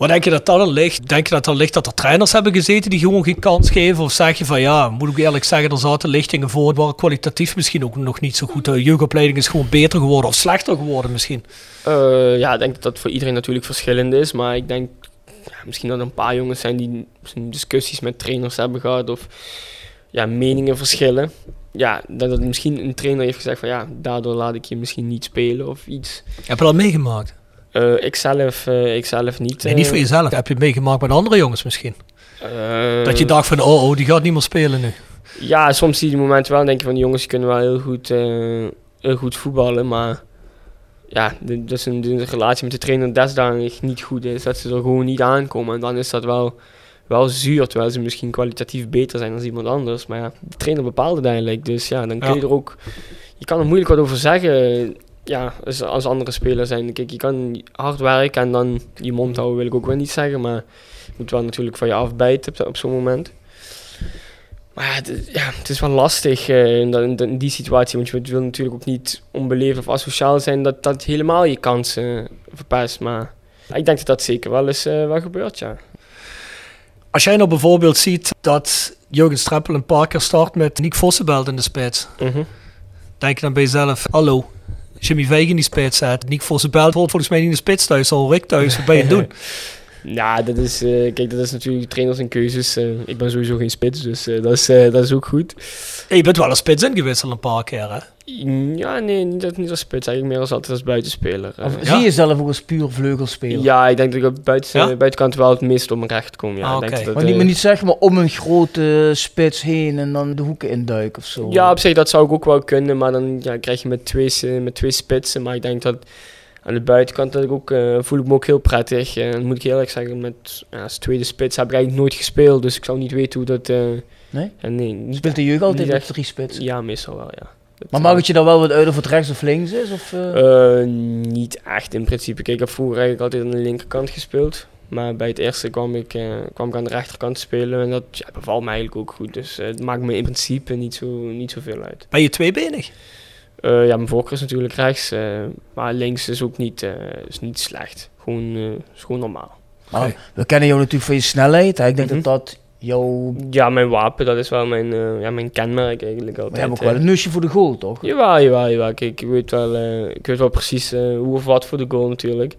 Waar denk je dat dat aan ligt? Denk je dat er ligt dat er trainers hebben gezeten die gewoon geen kans geven? Of zeg je van ja, moet ik eerlijk zeggen, er zaten lichtingen voor. waren kwalitatief misschien ook nog niet zo goed. De jeugdopleiding is gewoon beter geworden of slechter geworden misschien. Eh, ja, ik denk dat dat voor iedereen natuurlijk verschillend is. Maar ik denk ja, misschien dat er een paar jongens zijn die discussies met trainers hebben gehad. Of ja, meningen verschillen. Ja, dat het misschien een trainer heeft gezegd van ja, daardoor laat ik je misschien niet spelen of iets. Heb je dat meegemaakt? Eh ik, zelf, eh, ik zelf niet. Nee, niet voor eh, jezelf. Heb je het meegemaakt met andere jongens misschien? eh, Dat je dacht van oh, oh die gaat niet meer spelen nu. Ja, soms zie je die momenten wel en denk je van die jongens kunnen wel heel goed, eh, heel goed voetballen. Maar ja, dat is een, de relatie met de trainer desdanig niet goed is. Dat ze er gewoon niet aankomen. En dan is dat wel, wel zuur, terwijl ze misschien kwalitatief beter zijn dan iemand anders. Maar ja, de trainer bepaalt het eigenlijk. Dus ja, dan kun je Ja. er ook... Je kan er moeilijk wat over zeggen. Ja, als, als andere spelers zijn. Kijk, je kan hard werken en dan je mond houden wil ik ook wel niet zeggen. Maar je moet wel natuurlijk van je afbijten op, op zo'n moment. Maar ja, het, is- ja, het is wel lastig eh, in, die situatie. Want je wil natuurlijk ook niet onbeleefd of asociaal zijn dat dat helemaal je kansen verpest. Maar ik denk dat dat zeker wel eens eh, wel gebeurt, ja. Als jij nou bijvoorbeeld ziet dat Jurgen Streppel een paar keer start met Nick Vossenbelt in de spits. Mhm. Denk je dan bij jezelf, hallo, Jimmy Veig in die spits zet. Nick Vossenbelt hoort volgens mij niet in de spits thuis, al Rick thuis. Wat ben je doen? Ja, dat is, eh, kijk, dat is natuurlijk trainers en keuzes. eh, ik ben sowieso geen spits, dus eh, dat, is, eh, dat is ook goed. Hey, je bent wel een spits ingewisseld een paar keer, hè? Ja, nee, niet, als- niet als spits, eigenlijk meer als altijd als buitenspeler. Of Ja. zie je zelf ook als puur vleugelspeler? ja, ik denk dat ik op buiten, Ja? buitenkant wel het meest op mijn recht kom. Ja, Ah, ik denk oké. dat Maar niet, maar niet zeg maar om een grote spits heen en dan de hoeken induiken of zo. Ja, op zich, dat zou ik ook wel kunnen, maar dan ja, krijg je met twee, met twee spitsen. Maar ik denk dat aan de buitenkant dat ik ook, eh, voel ik me ook heel prettig. En dan moet ik eerlijk zeggen, met ja, als tweede spits heb ik eigenlijk nooit gespeeld. Dus ik zou niet weten hoe dat... eh, Nee? nee, niet, Speelt de jeugd altijd met drie spitsen? ja, meestal wel, ja. Dat, Maar eh, maakt het je dan wel wat uit of het rechts of links is? Of, eh? eh, niet echt in principe. Kijk, ik heb vroeger eigenlijk altijd aan de linkerkant gespeeld. Maar bij het eerste kwam ik, eh, kwam ik aan de rechterkant spelen. En dat ja, bevalt me eigenlijk ook goed. Dus eh, het maakt me in principe niet, zo, niet zoveel uit. Ben je tweebenig? Eh, ja, mijn voorkeur is natuurlijk rechts. eh, maar links is ook niet, eh, is niet slecht. Gewoon, eh, is gewoon normaal. Maar we kennen jou natuurlijk van je snelheid. Hè? Ik denk Mhm. dat dat jouw... Ja, mijn wapen, dat is wel mijn, ja, mijn kenmerk eigenlijk We altijd. hebben ook eh. wel een nusje voor de goal, toch? Jawel, jawel, jawel. Kijk, ik weet wel, ik weet wel precies hoe of wat voor de goal natuurlijk.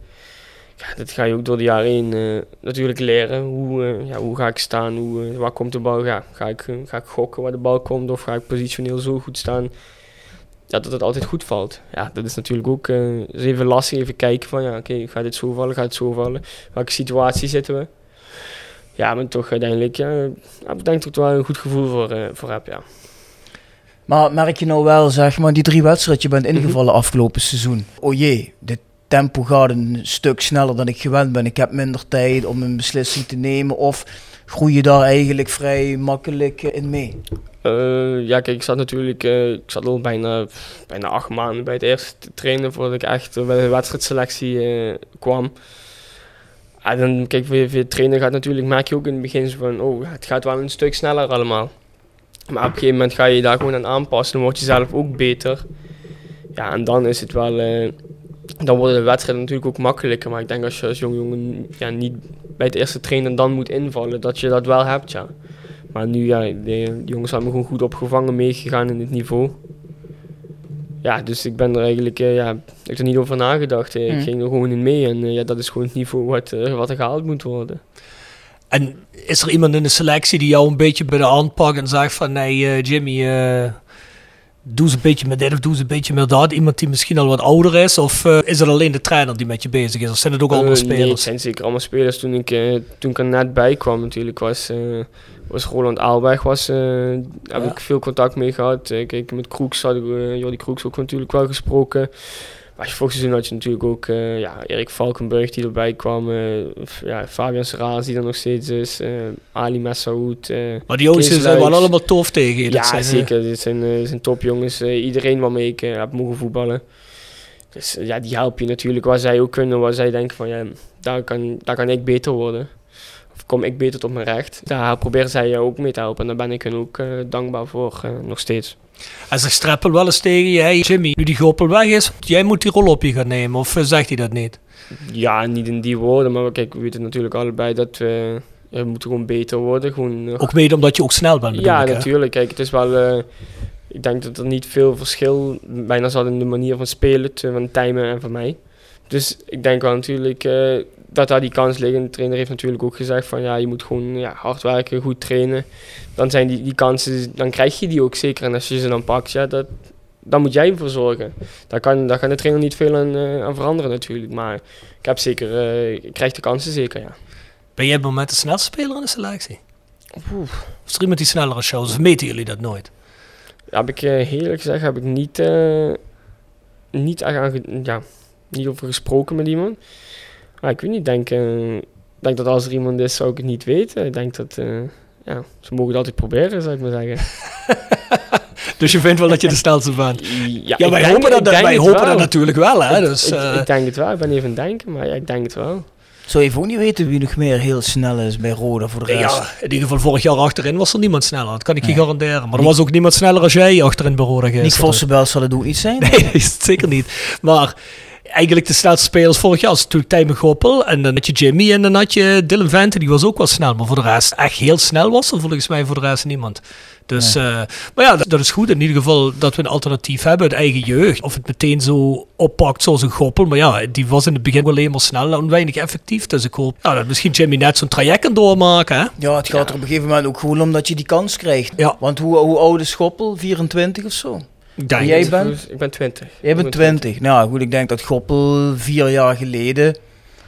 Ja, dat ga je ook door de jaren heen eh, natuurlijk leren. Hoe, eh, ja, hoe ga ik staan? Hoe, waar komt de bal? Ja, ga, ik, ga ik gokken waar de bal komt? Of ga ik positioneel zo goed staan? Ja, dat het altijd goed valt. Ja, dat is natuurlijk ook eh, even lastig. Even kijken van, ja, oké, gaat dit zo vallen? Gaat het zo vallen? Welke situatie zitten we? Ja, maar toch uiteindelijk, ja, ja, ik denk dat ik er wel een goed gevoel voor, eh, voor heb, ja. Maar merk je nou wel, zeg maar, die drie wedstrijden, je bent Mhm. ingevallen afgelopen seizoen. Oh jee, dit tempo gaat een stuk sneller dan ik gewend ben. Ik heb minder tijd om een beslissing te nemen. Of groei je daar eigenlijk vrij makkelijk eh, in mee? Eh, ja, kijk, ik zat natuurlijk eh, ik zat al bijna, bijna acht maanden bij het eerste trainen voordat ik echt bij de wedstrijdselectie kwam. En dan, kijk, weer, weer trainen gaat natuurlijk, merk je ook in het begin van, oh, het gaat wel een stuk sneller allemaal. Maar op een gegeven moment ga je je daar gewoon aan aanpassen, dan word je zelf ook beter. Ja, en dan is het wel, dan worden de wedstrijden natuurlijk ook makkelijker. Maar ik denk als je als jong jongen ja, niet bij het eerste trainen dan moet invallen, dat je dat wel hebt, ja. Maar nu, ja, de, jongens hebben me gewoon goed opgevangen, meegegaan in het niveau. Ja, dus ik ben er eigenlijk, eh, ja, ik heb er niet over nagedacht. eh. Mm. Ik ging er gewoon in mee en eh, ja, dat is gewoon het niveau wat, wat er gehaald moet worden. En is er iemand in de selectie die jou een beetje bij de hand pakt en zegt van nee eh, Jimmy, eh, doe eens een beetje met dit of doe eens een beetje met dat. Iemand die misschien al wat ouder is of eh, is het alleen de trainer die met je bezig is? Of zijn het ook andere Eh, Nee, het spelers? zijn zeker allemaal spelers. Toen ik, eh, toen ik er net bij kwam natuurlijk was, was Roland Aalberg, was, heb ik veel contact mee gehad. Eh, kijk, met Kroeks had ik, Jordi Kroeks ook natuurlijk wel gesproken. Maar vorig seizoen had je natuurlijk ook eh, ja, Erik Valkenburg die erbij kwam. eh, ja, Fabian Serraas die er nog steeds is. eh, Ali Messaoud. maar die jongens zijn wel allemaal tof tegen je. Ja, zijn, zeker. Dit zijn, zijn topjongens. Iedereen waarmee ik heb mogen voetballen. Dus ja, die help je natuurlijk waar zij ook kunnen. Waar zij denken van ja, daar kan, daar kan ik beter worden. Of kom ik beter tot mijn recht. Daar proberen zij je ook mee te helpen. En daar ben ik hen ook dankbaar voor, nog steeds. En zegt Streppel wel eens tegen je, hey Jimmy, nu die goppel weg is, jij moet die rol op je gaan nemen. Of eh, zegt hij dat niet? Ja, niet in die woorden, maar kijk, we weten natuurlijk allebei dat we, we moeten gewoon beter worden. Gewoon, eh, Ook mede omdat je ook snel bent Ja, ik, natuurlijk. Kijk, het is wel. eh, ik denk dat er niet veel verschil bijna zat in de manier van spelen tussen van Tijmen en van mij. Dus ik denk wel natuurlijk eh, dat daar die kans ligt. En de trainer heeft natuurlijk ook gezegd van ja, je moet gewoon ja, hard werken, goed trainen. Dan zijn die, die kansen, dan krijg je die ook zeker. En als je ze dan pakt, ja, dat, dan moet jij ervoor zorgen. Daar kan, daar kan de trainer niet veel aan, eh, aan veranderen natuurlijk. Maar ik heb zeker, eh, ik krijg de kansen zeker, ja. Ben jij op het moment de snelste speler in de selectie? Of is er iemand die sneller is jou? Of meten jullie dat nooit? heb ik eh, heel eerlijk gezegd heb ik niet, eh, niet, echt aan ja, niet over gesproken met iemand. Maar ik weet niet, ik denk, eh, ik denk dat als er iemand is, zou ik het niet weten. Ik denk dat, eh, ja, ze mogen het altijd proberen, zou ik maar zeggen. Dus je vindt wel dat je de snelste bent? Ja, wij denk- hopen, dat, wij hopen dat natuurlijk wel. Hè? Ik- Dus, ik, eh, ik denk het wel, ik ben even aan het denken, maar ja, ik denk het wel. Zou je ook niet weten wie nog meer heel snel is bij Roda voor de rest? ja, in ieder geval vorig jaar achterin was er niemand sneller. Dat kan ik je Nee. garanderen. Maar er was ook niemand sneller als jij achterin bij Roda Nick gisteren. Vossenbel zal het ook niet zijn. Nee, het zeker niet. Maar eigenlijk de snelste spelers vorig jaar was natuurlijk Tijmen Goppel. En dan had je Jimmy en dan had je Dylan Vente. Die was ook wel snel. Maar voor de rest echt heel snel was er volgens mij voor de rest niemand. Dus, eh, maar ja, dat, dat is goed in ieder geval dat we een alternatief hebben uit eigen jeugd. Of het meteen zo oppakt zoals een Goppel. Maar ja, die was in het begin wel helemaal snel en weinig effectief. Dus ik hoop ja, dat misschien Jimmy net zo'n traject kan doormaken. Hè? Ja, het gaat er op een gegeven moment ook gewoon om dat je die kans krijgt. Ja. Want hoe, hoe oud is Schoppel? 24 of zo? En jij bent? Ik ben 20. Jij bent 20. Nou goed, ik denk dat Schoppel vier jaar geleden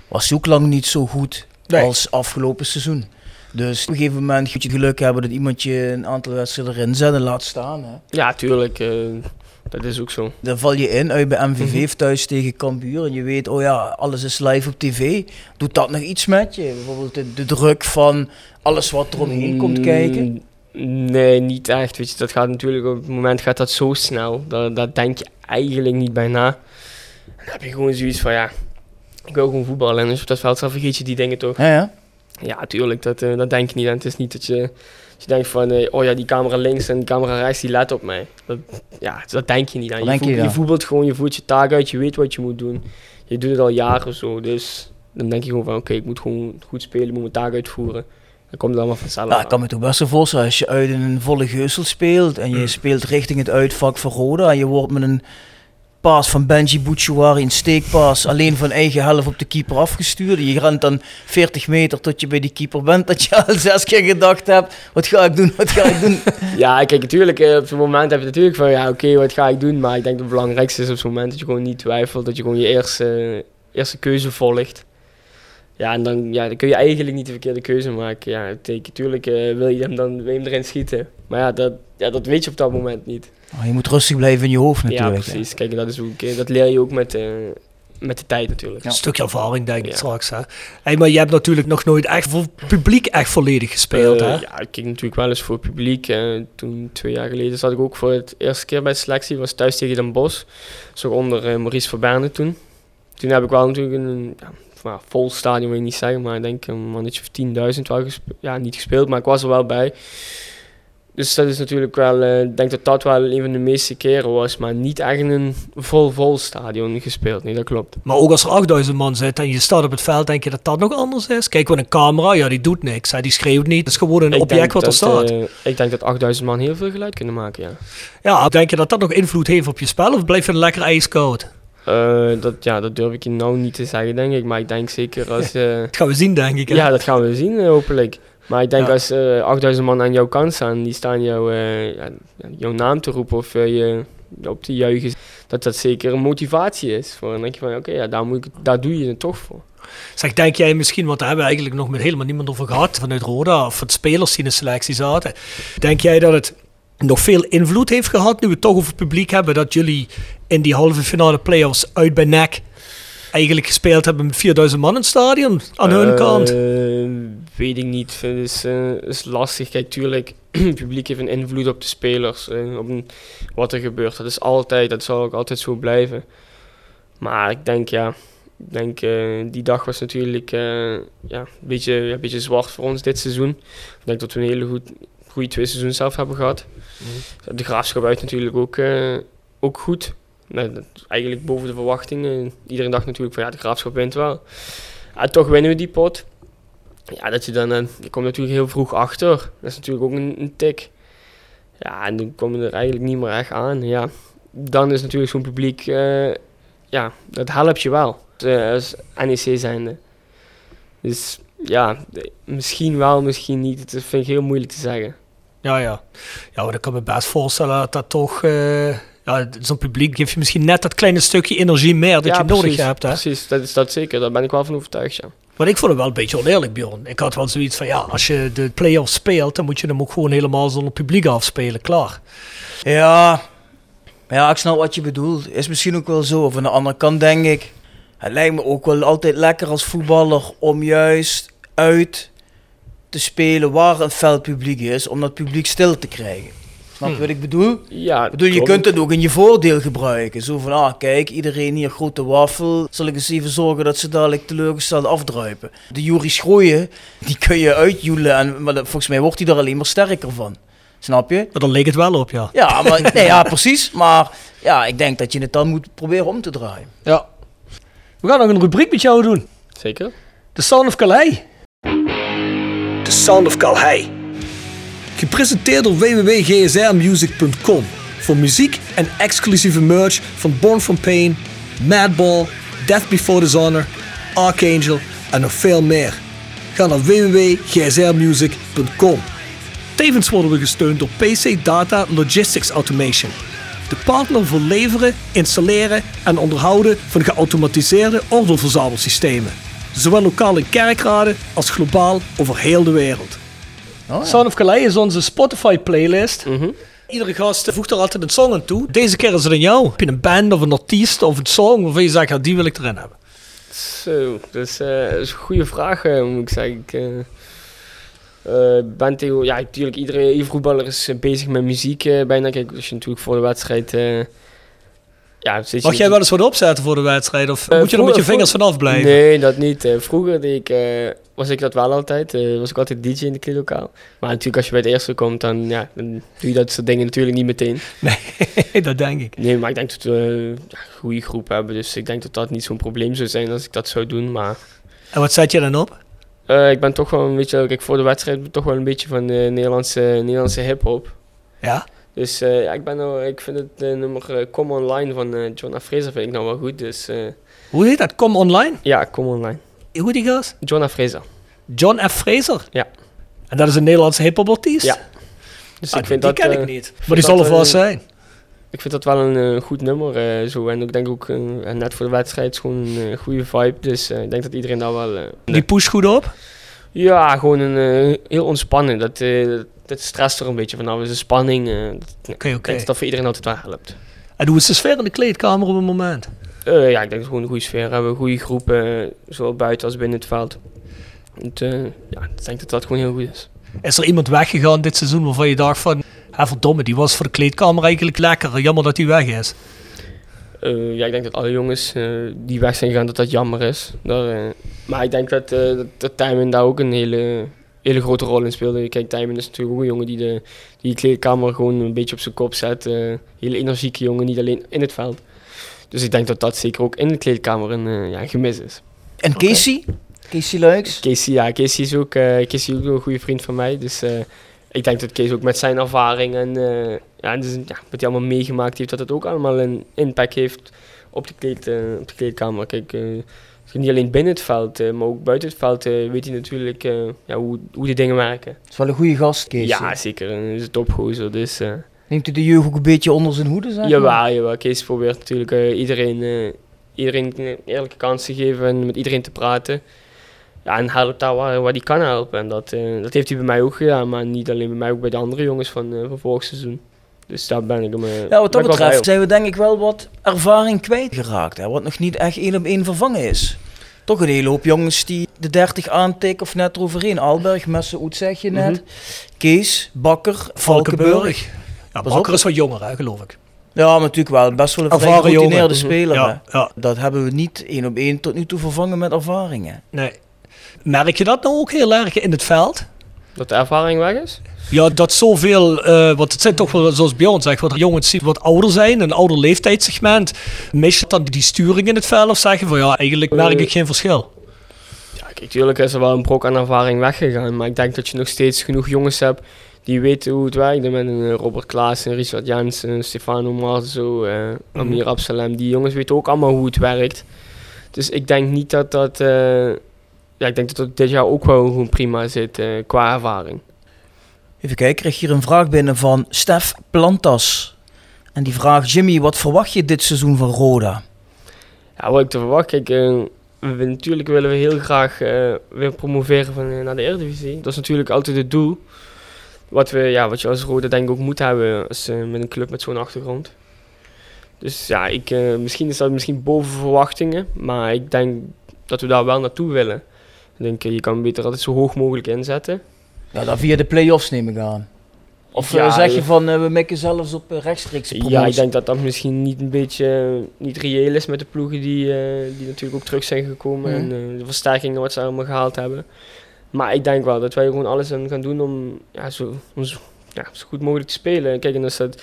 was ook lang niet zo goed Nee. als afgelopen seizoen. Dus op een gegeven moment moet je geluk hebben dat iemand je een aantal wedstrijden erin zet en laat staan. Hè. Ja, tuurlijk. eh, dat is ook zo. Dan val je in uit bij MVV Mhm. thuis tegen Cambuur en je weet, oh ja, alles is live op tv. Doet dat nog iets met je? Bijvoorbeeld de, de druk van alles wat er omheen komt kijken? Nee, niet echt. Weet je, dat gaat natuurlijk op het moment gaat dat zo snel. Dat, dat denk je eigenlijk niet bij na. Dan heb je gewoon zoiets van ja, ik wil gewoon voetballen. En je op dat veld vergeet je die dingen toch. Ja, ja. Ja, tuurlijk, dat, eh, dat denk je niet. En het is niet dat je, dat je denkt van, eh, oh ja, die camera links en die camera rechts, die let op mij. Dat, ja, dat denk je niet aan. Je, denk je voelt, je voetbalt gewoon, je voert je taak uit, je weet wat je moet doen. Je doet het al jaren zo, dus dan denk je gewoon van, oké, ik moet gewoon goed spelen, ik moet mijn taak uitvoeren. Dan komt allemaal vanzelf. Nou, ik kan me toch best wel voorstellen, als je uit in een volle geusel speelt en je speelt richting het uitvak van Roda en je wordt met een paas van Benji Bouchouari, een steekpaas, alleen van eigen helft op de keeper afgestuurd. Je rent dan 40 meter tot je bij die keeper bent, dat je al zes keer gedacht hebt, wat ga ik doen, wat ga ik doen? Ja, kijk, natuurlijk, eh, op zo'n moment heb je natuurlijk van, ja, oké, wat ga ik doen? Maar ik denk dat het belangrijkste is op zo'n moment dat je gewoon niet twijfelt, dat je gewoon je eerste, eerste keuze volgt. Ja, en dan, ja, dan kun je eigenlijk niet de verkeerde keuze maken. Ja, natuurlijk wil je hem dan wil je hem erin schieten. Maar ja dat, ja, dat weet je op dat moment niet. Oh, je moet rustig blijven in je hoofd natuurlijk. ja, precies. Kijk, dat, is ook, eh, dat leer je ook met, eh, met de tijd natuurlijk. Een stukje ervaring, denk ik Ja. straks. Hè? Hey, maar je hebt natuurlijk nog nooit echt voor publiek echt volledig gespeeld. Eh, hè? Ja, ik keek natuurlijk wel eens voor publiek. eh, toen, twee jaar geleden, zat ik ook voor het eerste keer bij de selectie. was thuis tegen Den Bosch. Zo onder eh, Maurice Verberne toen. Toen heb ik wel natuurlijk een ja, nou, vol stadion, wil je niet zeggen. Maar ik denk een mannetje of 10.000 wel gespeeld. Ja, niet gespeeld, maar ik was er wel bij. Dus dat is natuurlijk wel, eh, ik denk dat dat wel een van de meeste keren was, maar niet echt in een vol vol stadion gespeeld. Nee, dat klopt. Maar ook als er 8000 man zit en je staat op het veld, denk je dat dat nog anders is? Kijk, want een camera, ja, die doet niks. Hè, die schreeuwt niet. Het is gewoon een Ik object wat er staat. eh, ik denk dat 8000 man heel veel geluid kunnen maken, ja. ja, denk je dat dat nog invloed heeft op je spel of blijft het lekker ijskoud? Eh, dat, ja, dat durf ik je nou niet te zeggen, denk ik. Maar ik denk zeker als... eh, Dat gaan we zien, denk ik. hè? ja, dat gaan we zien, eh, hopelijk. Maar ik denk Ja. als eh 8000 man aan jouw kant staan, die staan jou, ja, jouw naam te roepen of je op te juichen, dat dat zeker een motivatie is. Voor, dan denk je van, oké, ja, daar, moet ik, daar doe je het toch voor. Zeg, denk jij misschien, want daar hebben we eigenlijk nog met helemaal niemand over gehad vanuit Roda of van spelers die in de selectie zaten. Denk jij dat het nog veel invloed heeft gehad, nu we het toch over publiek hebben, dat jullie in die halve finale playoffs uit bij NEC eigenlijk gespeeld hebben met 4000 man in het stadion aan hun Eh, kant? Weet ik niet. Het is, eh, is lastig. Kijk, tuurlijk, het publiek heeft een invloed op de spelers. op een- wat er gebeurt. Dat is altijd, dat zal ook altijd zo blijven. Maar ik denk, ja, ik denk, eh, die dag was natuurlijk ja, een, beetje, een beetje zwart voor ons dit seizoen. Ik denk dat we een hele goed, goede twee seizoenen zelf hebben gehad. De graafschap uit natuurlijk ook, ook goed. Eigenlijk boven de verwachtingen. Iedereen dacht natuurlijk van ja, de graafschap wint wel. Ja, toch winnen we die pot. Ja, dat je dan, eh, je komt natuurlijk heel vroeg achter. Dat is natuurlijk ook een, een tik. Ja, en dan komen we er eigenlijk niet meer echt aan. Ja, dan is natuurlijk zo'n publiek, eh, ja, dat helpt je wel. Als NEC zijnde. Dus ja, misschien wel, misschien niet. Dat vind ik heel moeilijk te zeggen. Ja, ja. Ja, maar ik kan me best voorstellen dat dat toch... eh, ja, zo'n publiek geeft je misschien net dat kleine stukje energie meer dat ja, je nodig hebt. Hè? Precies, dat is dat zeker. Daar ben ik wel van overtuigd, ja. Maar ik vond het wel een beetje oneerlijk, Bjorn. Ik had wel zoiets van, ja, als je de play-offs speelt, dan moet je hem ook gewoon helemaal zonder publiek afspelen. Klaar. Ja, ja, ik snap wat je bedoelt. Is misschien ook wel zo. Of aan de andere kant denk ik, het lijkt me ook wel altijd lekker als voetballer om juist uit te spelen waar een fel publiek is, om dat publiek stil te krijgen. Snap je wat ik bedoel? Ja, bedoel, je kunt het ook in je voordeel gebruiken. Zo van, ah kijk, iedereen hier grote wafel. Zal ik eens even zorgen dat ze dadelijk teleurgesteld afdruipen. De Jury Schrooien, die kun je uitjoelen. En, maar dat- volgens mij wordt hij er alleen maar sterker van. Snap je? Maar dan leek het wel op, ja. Ja, maar, nee, ja, precies. Maar ja, ik denk dat je het dan moet proberen om te draaien. ja. We gaan nog een rubriek met jou doen. Zeker. The Sound of Calais. The Sound of Calais. Gepresenteerd door www.gsrmusic.com. Voor muziek en exclusieve merch van Born From Pain, Madball, Death Before Dishonor, Archangel en nog veel meer. Ga naar www.gsrmusic.com. Tevens worden we gesteund door PC Data Logistics Automation. De partner voor leveren, installeren en onderhouden van geautomatiseerde ordeelverzamelsystemen. Zowel lokaal in kerkraden als globaal over heel de wereld. Sound of Calais is onze Spotify playlist. Mhm. Iedere gast voegt er altijd een song aan toe. Deze keer is het aan jou. Heb je een band of een artiest of een song waarvan je zegt, ja, die wil ik erin hebben? Zo, dat is, eh, dat is een goede vraag, eh, moet ik zeggen. Ik eh, eh, ben tegen, ja, natuurlijk, iedere, iedere voetballer is bezig met muziek eh, bijna. Kijk, als je natuurlijk voor de wedstrijd... eh, ja, Mag jij wel eens wat opzetten voor de wedstrijd? Of moet je er met je vingers vanaf blijven? Nee, dat niet. Eh, vroeger deed ik, eh, was ik dat wel altijd. Eh, was ik altijd DJ in de kleedlokaal. Maar natuurlijk, als je bij het eerste komt, dan, ja, dan doe je dat soort dingen natuurlijk niet meteen. Nee, dat denk ik. Nee, maar ik denk dat we eh, een goede groep hebben. Dus ik denk dat dat niet zo'n probleem zou zijn als ik dat zou doen. Maar En wat zet je dan op? eh, ik ben toch wel een beetje, kijk, voor de wedstrijd ben ik toch wel een beetje van de Nederlandse, Nederlandse hip-hop. Ja? Dus eh, ja, ik, ben nou, ik vind het eh, nummer eh, Come Online van eh John Fraser vind ik nou wel goed. Dus eh, Hoe heet dat? Kom online? ja, Come Online. Hoe die gast? John Fraser. John F. Fraser? Ja. En dat is een Nederlandse hip-hop artiest? Ja. Dus Ah, ik vind die dat, ken eh, ik niet. Maar die zal er vast eh, zijn. Ik vind dat wel een eh, goed nummer. eh, zo. En ik denk ook, eh, net voor de wedstrijd, is gewoon een eh, goede vibe. Dus eh, ik denk dat iedereen daar wel... eh, Die push goed op? Ja, gewoon een, eh, heel ontspannen. Dat, eh, dat, stresst er een beetje vanaf. Dus de spanning, eh, dat, ik oké. denk dat dat voor iedereen altijd wel helpt. En hoe is de sfeer in de kleedkamer op het moment? Eh, ja, ik denk dat we gewoon een goede sfeer hebben. Een goede groep, eh, zowel buiten als binnen het veld. Het, eh, ja, ik denk dat dat gewoon heel goed is. Is er iemand weggegaan dit seizoen waarvan je dacht van... Verdomme, die was voor de kleedkamer eigenlijk lekker. Jammer dat hij weg is. Eh, ja, ik denk dat alle jongens die weg zijn gegaan, dat dat jammer is. Daar, maar ik denk dat, dat de timing daar ook een hele hele grote rol in speelde. Kijk, Tijmen is natuurlijk ook een jongen die de, die de kleedkamer gewoon een beetje op zijn kop zet. Hele energieke jongen, niet alleen in het veld. Dus ik denk dat dat zeker ook in de kleedkamer een uh, ja, gemis is. En Casey? Casey Luiks? Casey, ja, Casey is ook, uh, Casey is ook een goede vriend van mij. Dus ik denk dat Kees ook met zijn ervaring en ja, dus, ja, wat hij allemaal meegemaakt heeft, dat het ook allemaal een impact heeft op de, kleed, op de kleedkamer. Kijk, niet alleen binnen het veld, uh, maar ook buiten het veld uh, weet hij natuurlijk uh, ja, hoe, hoe die dingen werken. Het is wel een goede gast, Kees. Ja, zeker. Een is een topgozer. Dus, Neemt hij de jeugd ook een beetje onder zijn hoede, zeg Jawel, jawel. Kees probeert natuurlijk iedereen, iedereen een eerlijke kans te geven en met iedereen te praten. Ja, en helpt daar waar, waar hij kan helpen. En dat, dat heeft hij bij mij ook gedaan, maar niet alleen bij mij, ook bij de andere jongens van, van vorig seizoen. Dus daar ben ik hem. ja, wat dat betreft zijn we denk ik wel wat ervaring kwijtgeraakt. Hè, wat nog niet echt één op één vervangen is toch een hele hoop jongens die de 30 aantikken of net eroverheen. Alberg, Messen, Oet zeg je net. Mhm. Kees, Bakker, Valkenburg. Ja, Bakker is wat jonger, hè, geloof ik. Ja, maar natuurlijk wel best wel een vrij geroutineerde speler. Ja, ja. Dat hebben we niet één op één tot nu toe vervangen met ervaringen. Nee. Merk je dat nou ook heel erg in het veld? Dat de ervaring weg is? Ja, dat zoveel, uh, want het zijn toch wel, zoals Bjorn zegt, wat jongens die wat ouder zijn, een ouder leeftijdssegment. Mis je dan die sturing in het veld of zeggen van ja, eigenlijk merk ik geen verschil? Ja, kijk, natuurlijk is er wel een brok aan ervaring weggegaan, maar ik denk dat je nog steeds genoeg jongens hebt die weten hoe het werkt. Met een eh, Robert Klaas, Richard Jansen, Stefano Marzo, uh, Amir Absalem. Die jongens weten ook allemaal hoe het werkt. Dus ik denk niet dat dat... Uh, ja, ik denk dat dat dit jaar ook wel gewoon prima zit qua ervaring. Even kijken, ik kreeg hier een vraag binnen van Stef Plantas. En die vraagt, Jimmy, wat verwacht je dit seizoen van Roda? Ja, wat ik te verwachten, kijk, we, natuurlijk willen we heel graag uh, weer promoveren van, uh, naar de Eredivisie. Dat is natuurlijk altijd het doel. Wat, we, ja, wat je als Roda denk ik ook moet hebben als, met een club met zo'n achtergrond. Dus ja, ik, misschien is dat misschien boven verwachtingen, maar ik denk dat we daar wel naartoe willen. Ik denk, je kan beter altijd zo hoog mogelijk inzetten. Ja, dan via de play-offs neem ik aan. Of eh, zeg je van, uh, we mikken zelfs op rechtstreekse promotie? Ja, ik denk dat dat misschien niet een beetje niet reëel is met de ploegen die, die natuurlijk ook terug zijn gekomen. Mhm. En de versterkingen wat ze allemaal gehaald hebben. Maar ik denk wel dat wij gewoon alles aan gaan doen om, ja, zo, om zo, ja, zo goed mogelijk te spelen. Kijk, en als dat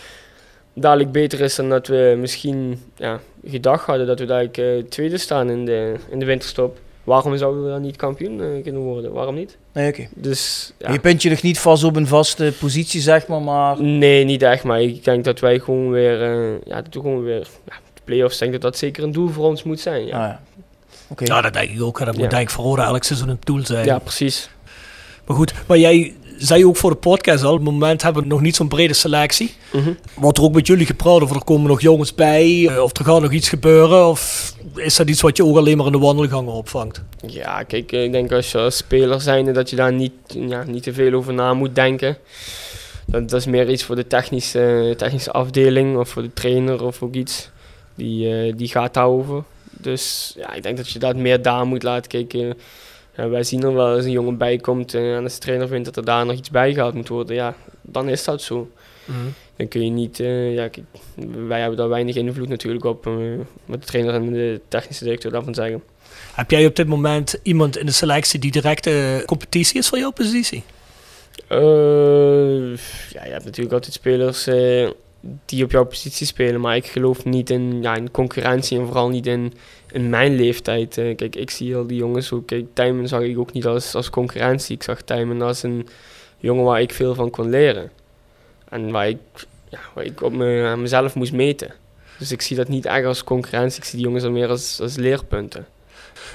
dadelijk beter is dan dat we misschien ja, gedacht hadden dat we dadelijk tweede staan in de, in de winterstop waarom zouden we dan niet kampioen uh, kunnen worden? Waarom niet? Nee, oké. Dus, ja. Je punt je nog niet vast op een vaste positie, zeg maar, maar... Nee, niet echt, maar ik denk dat wij gewoon weer... Uh, ja, dat gewoon weer... Ja, de play-offs denk dat dat zeker een doel voor ons moet zijn, ja. Ah, ja. Okay. ja, dat denk ik ook. Dat moet denk ik voor elk seizoen een doel zijn. Ja, precies. Maar goed, maar jij zei ook voor de podcast al, op het moment hebben we nog niet zo'n brede selectie. Mm -hmm. Wordt er ook met jullie gepraat of er komen nog jongens bij, eh, of er gaat nog iets gebeuren? Of is dat iets wat je ook alleen maar in de wandelgangen opvangt? Ja, kijk, ik denk als je als speler zijnde dat je daar niet, ja, niet te veel over na moet denken. Dat, dat is meer iets voor de technische, technische afdeling of voor de trainer of ook iets. Die, uh, die gaat daarover. Dus ja, ik denk dat je dat meer daar moet laten kijken wij zien er wel als een jongen bij komt en als de trainer vindt dat er daar nog iets bij gehaald moet worden, ja, dan is dat zo. Mhm. Dan kun je niet, uh, ja, wij hebben daar weinig invloed natuurlijk op, uh, wat de trainer en de technische directeur daarvan zeggen. Heb jij op dit moment iemand in de selectie die directe competitie is voor jouw positie? Uh, ja, je hebt natuurlijk altijd spelers die op jouw positie spelen. Maar ik geloof niet in, ja, in concurrentie en vooral niet in, in mijn leeftijd. Uh, kijk, ik zie al die jongens ook. Kijk, Tijmen zag ik ook niet als, als concurrentie. Ik zag Tijmen als een jongen waar ik veel van kon leren. En waar ik, ja, waar ik op me, mezelf moest meten. Dus ik zie dat niet echt als concurrentie. Ik zie die jongens al meer als, als leerpunten.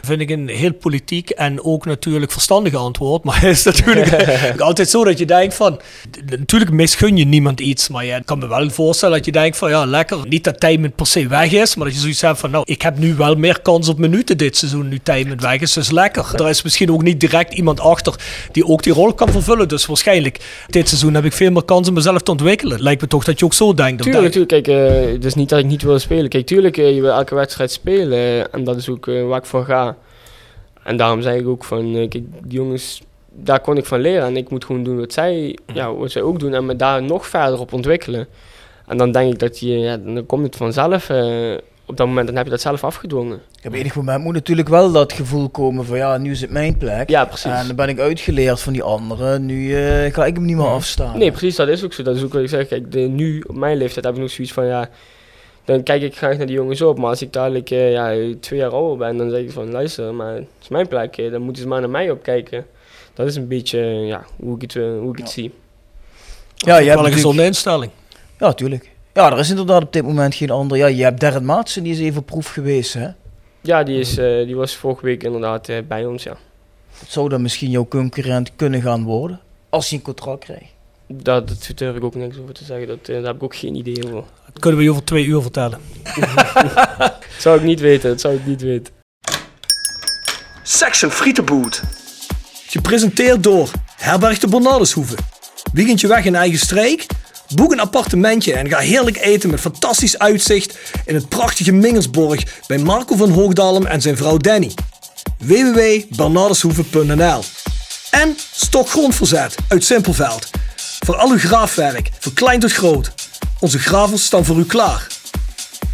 Vind ik een heel politiek en ook natuurlijk verstandig antwoord. Maar het is natuurlijk altijd zo dat je denkt van... Natuurlijk misgun je niemand iets. Maar je kan me wel voorstellen dat je denkt van... Ja, lekker. Niet dat Tijmen per se weg is. Maar dat je zoiets hebt van... Nou, ik heb nu wel meer kans op minuten dit seizoen. Nu Tijmen weg is. Dus lekker. Er is misschien ook niet direct iemand achter die ook die rol kan vervullen. Dus waarschijnlijk dit seizoen heb ik veel meer kans om mezelf te ontwikkelen. Lijkt me toch dat je ook zo denkt. Tuurlijk, tuurlijk. Kijk, uh, het is niet dat ik niet wil spelen. Kijk, tuurlijk, uh, je wil elke wedstrijd spelen. en dat is ook uh, waar ik voor ga. En daarom zei ik ook van, eh, kijk, die jongens, daar kon ik van leren. En ik moet gewoon doen wat zij, ja, wat zij ook doen en me daar nog verder op ontwikkelen. En dan denk ik dat je, ja, dan komt het vanzelf uh, op dat moment dan heb je dat zelf afgedwongen. Op enig moment moet natuurlijk wel dat gevoel komen van ja, nu is het mijn plek. Ja, precies. En dan ben ik uitgeleerd van die anderen. Nu eh, ga ik hem niet meer afstaan. Nee, precies, dat is ook zo. Dat is ook wat ik zeg. Kijk, de, nu op mijn leeftijd heb ik nog zoiets van ja. Dan kijk ik graag naar die jongens op. Maar als ik dadelijk eh, ja, twee jaar ouder ben, dan zeg ik van luister, maar het is mijn plek. eh, Dan moeten ze maar naar mij opkijken. Dat is een beetje eh, ja, hoe ik het, hoe ik het zie. ja, je hebt Wel een gezonde instelling. Ja, tuurlijk. Ja, er is inderdaad op dit moment geen ander. Ja, je hebt Darren Maatsen, die is even proef geweest. Hè? Ja, die, is, eh, die was vorige week inderdaad eh, bij ons, ja. Zou dan misschien jouw concurrent kunnen gaan worden. Als hij een contract krijgt. Daar, dat durf ik ook niks over te zeggen. Dat, eh, daar heb ik ook geen idee over. Dat kunnen we je over twee uur vertellen. Dat zou ik niet weten, dat zou ik niet weten. Section Frietenboot. Gepresenteerd door Herberg de Bernardeshoeve. Weekendje weg in eigen streek? Boek een appartementje en ga heerlijk eten met fantastisch uitzicht in het prachtige Mingersborg bij Marco van Hoogdalem en zijn vrouw Danny. www.bernardeshoeve.nl En Stok Grondverzet uit Simpelveld. Voor al uw graafwerk, van klein tot groot. Onze gravels staan voor u klaar.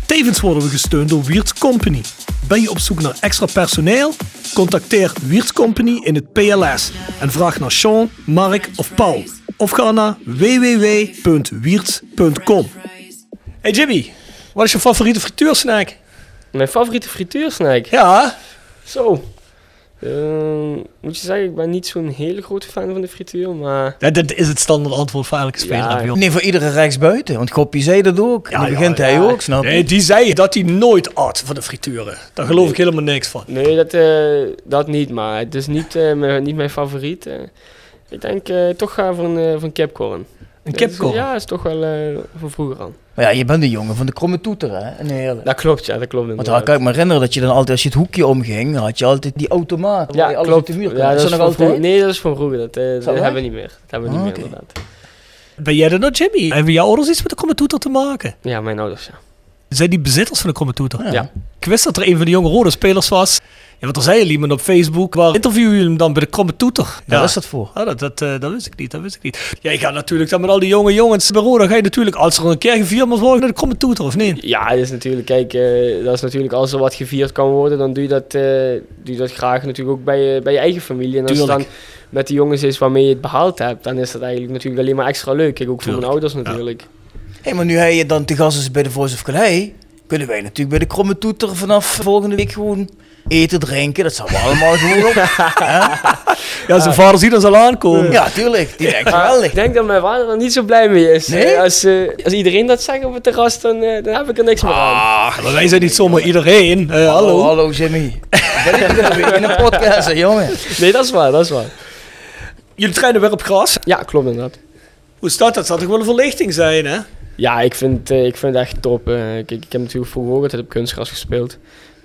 Tevens worden we gesteund door Wiert's Company. Ben je op zoek naar extra personeel? Contacteer Wiert's Company in het PLS en vraag naar Sean, Mark of Paul. Of ga naar www.wierts.com. Hey Jimmy, wat is je favoriete frituursnack? Mijn favoriete frituursnack? Ja, Zo. Ehm, moet je zeggen, ik ben niet zo'n hele grote fan van de frituur, maar... dat, dat is het standaard antwoord voor elke speler. Ja. Nee, voor iedere rechtsbuiten. Want Goppie zei dat ook. en Ja, dan ja, begint ja. hij ook, snap je? Nee, die zei dat hij nooit at van de frituren. Daar geloof ik helemaal niks van. Nee, dat, eh, dat niet, maar het is niet, eh, mijn, niet mijn favoriet. eh. ik denk eh, toch gaan voor een, eh, voor een kipcorn. Een Dat is- kipcorn? Ja, is toch wel eh, van vroeger al. Maar ja, je bent de jongen van de kromme toeter, hè? Nee, eerlijk. Dat klopt, ja, dat klopt Want inderdaad. dan kan ik me herinneren dat je dan altijd, als je het hoekje omging, dan had je altijd die automaat. waar je Ja, alles klopt. op de muur kon. Ja, is dat is nog van altijd? Nee, dat is van vroeger. Dat, eh, dat hebben we niet meer. Dat hebben we niet Ah, meer, oké. inderdaad. Ben jij er nou Jimmy? Hebben jouw ouders iets met de commentator te maken? Ja, mijn ouders, ja. Zijn die bezitters van de commentator? Ja. Ja. Ik wist dat er een van de jonge rode spelers was. Ja, want er zei je iemand op Facebook. Waar interview je hem dan bij de kromme toeter? Waar is dat voor? Ah, dat, dat, eh, dat wist ik niet, dat wist ik niet. Jij gaat natuurlijk dan met al die jonge jongens bij Roda, ga je natuurlijk, als er een keer gevierd moet worden, naar de kromme toeter, of niet? Ja, dat is natuurlijk, kijk, eh, dat is natuurlijk als er wat gevierd kan worden, dan doe je dat, eh, doe je dat graag natuurlijk ook bij je, bij je eigen familie. En als het dan Tuurlijk. met de jongens is waarmee je het behaald hebt, dan is dat eigenlijk natuurlijk alleen maar extra leuk. Kijk, ook voor mijn Tuurlijk, ouders natuurlijk. Hé, maar nu hij je dan te gast is bij de Voice of Calais, kunnen wij natuurlijk bij de kromme toeter vanaf volgende week gewoon eten, drinken. Dat zou we allemaal gewoon op. Ja, zijn vader ziet ons al aankomen. Ja, tuurlijk. Die denkt geweldig. ik denk dat mijn vader er niet zo blij mee is. Nee? Eh, Als, eh, als iedereen dat zegt op het terras, dan, eh, dan heb ik er niks meer aan. Ah, maar wij zijn niet zomaar iedereen. Hallo. Hallo, hallo Jimmy. Ben ik weer in een podcast, jongen. Nee, dat is waar, dat is waar. Jullie trainen weer op gras. Ja, klopt inderdaad. Hoe is dat? Dat zal toch wel een verlichting zijn, hè? Ja, ik vind, eh, ik vind het echt top. kijk, ik heb natuurlijk vroeger ook altijd op kunstgras gespeeld.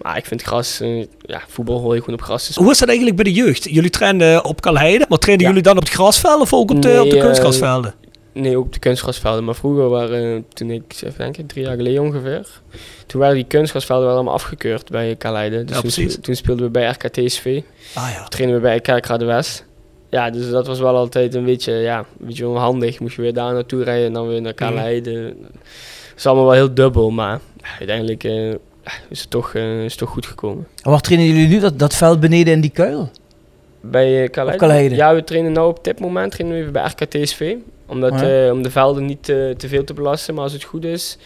Maar ik vind gras, eh, ja, voetbal hoor je gewoon op gras spelen. Hoe is dat eigenlijk bij de jeugd? Jullie trainen op Kalheide, maar trainen Ja. jullie dan op het grasveld of ook op de, Nee, op de eh, kunstgrasvelden? Nee, ook op de kunstgrasvelden. Maar vroeger waren, toen ik, even denken, drie jaar geleden ongeveer. Toen waren die kunstgrasvelden wel allemaal afgekeurd bij Kaleide. Dus Ja, toen, precies. spe- toen speelden we bij RKTSV. Ah ja. Trainen we bij Kerkrade West. Ja, dus dat was wel altijd een beetje, ja, een beetje onhandig. Moest je weer daar naartoe rijden en dan weer naar Kaleide. Dat is allemaal wel heel dubbel, maar uiteindelijk eh, is, het toch, eh, is het toch goed gekomen. En waar trainen jullie nu? Dat, dat veld beneden in die kuil? Bij uh, Kaleide? Op Kaleide. Ja, we trainen nu op dit moment trainen we even bij RKTSV. Omdat, Oh ja. eh, om de velden niet eh, te veel te belasten. Maar als het goed is,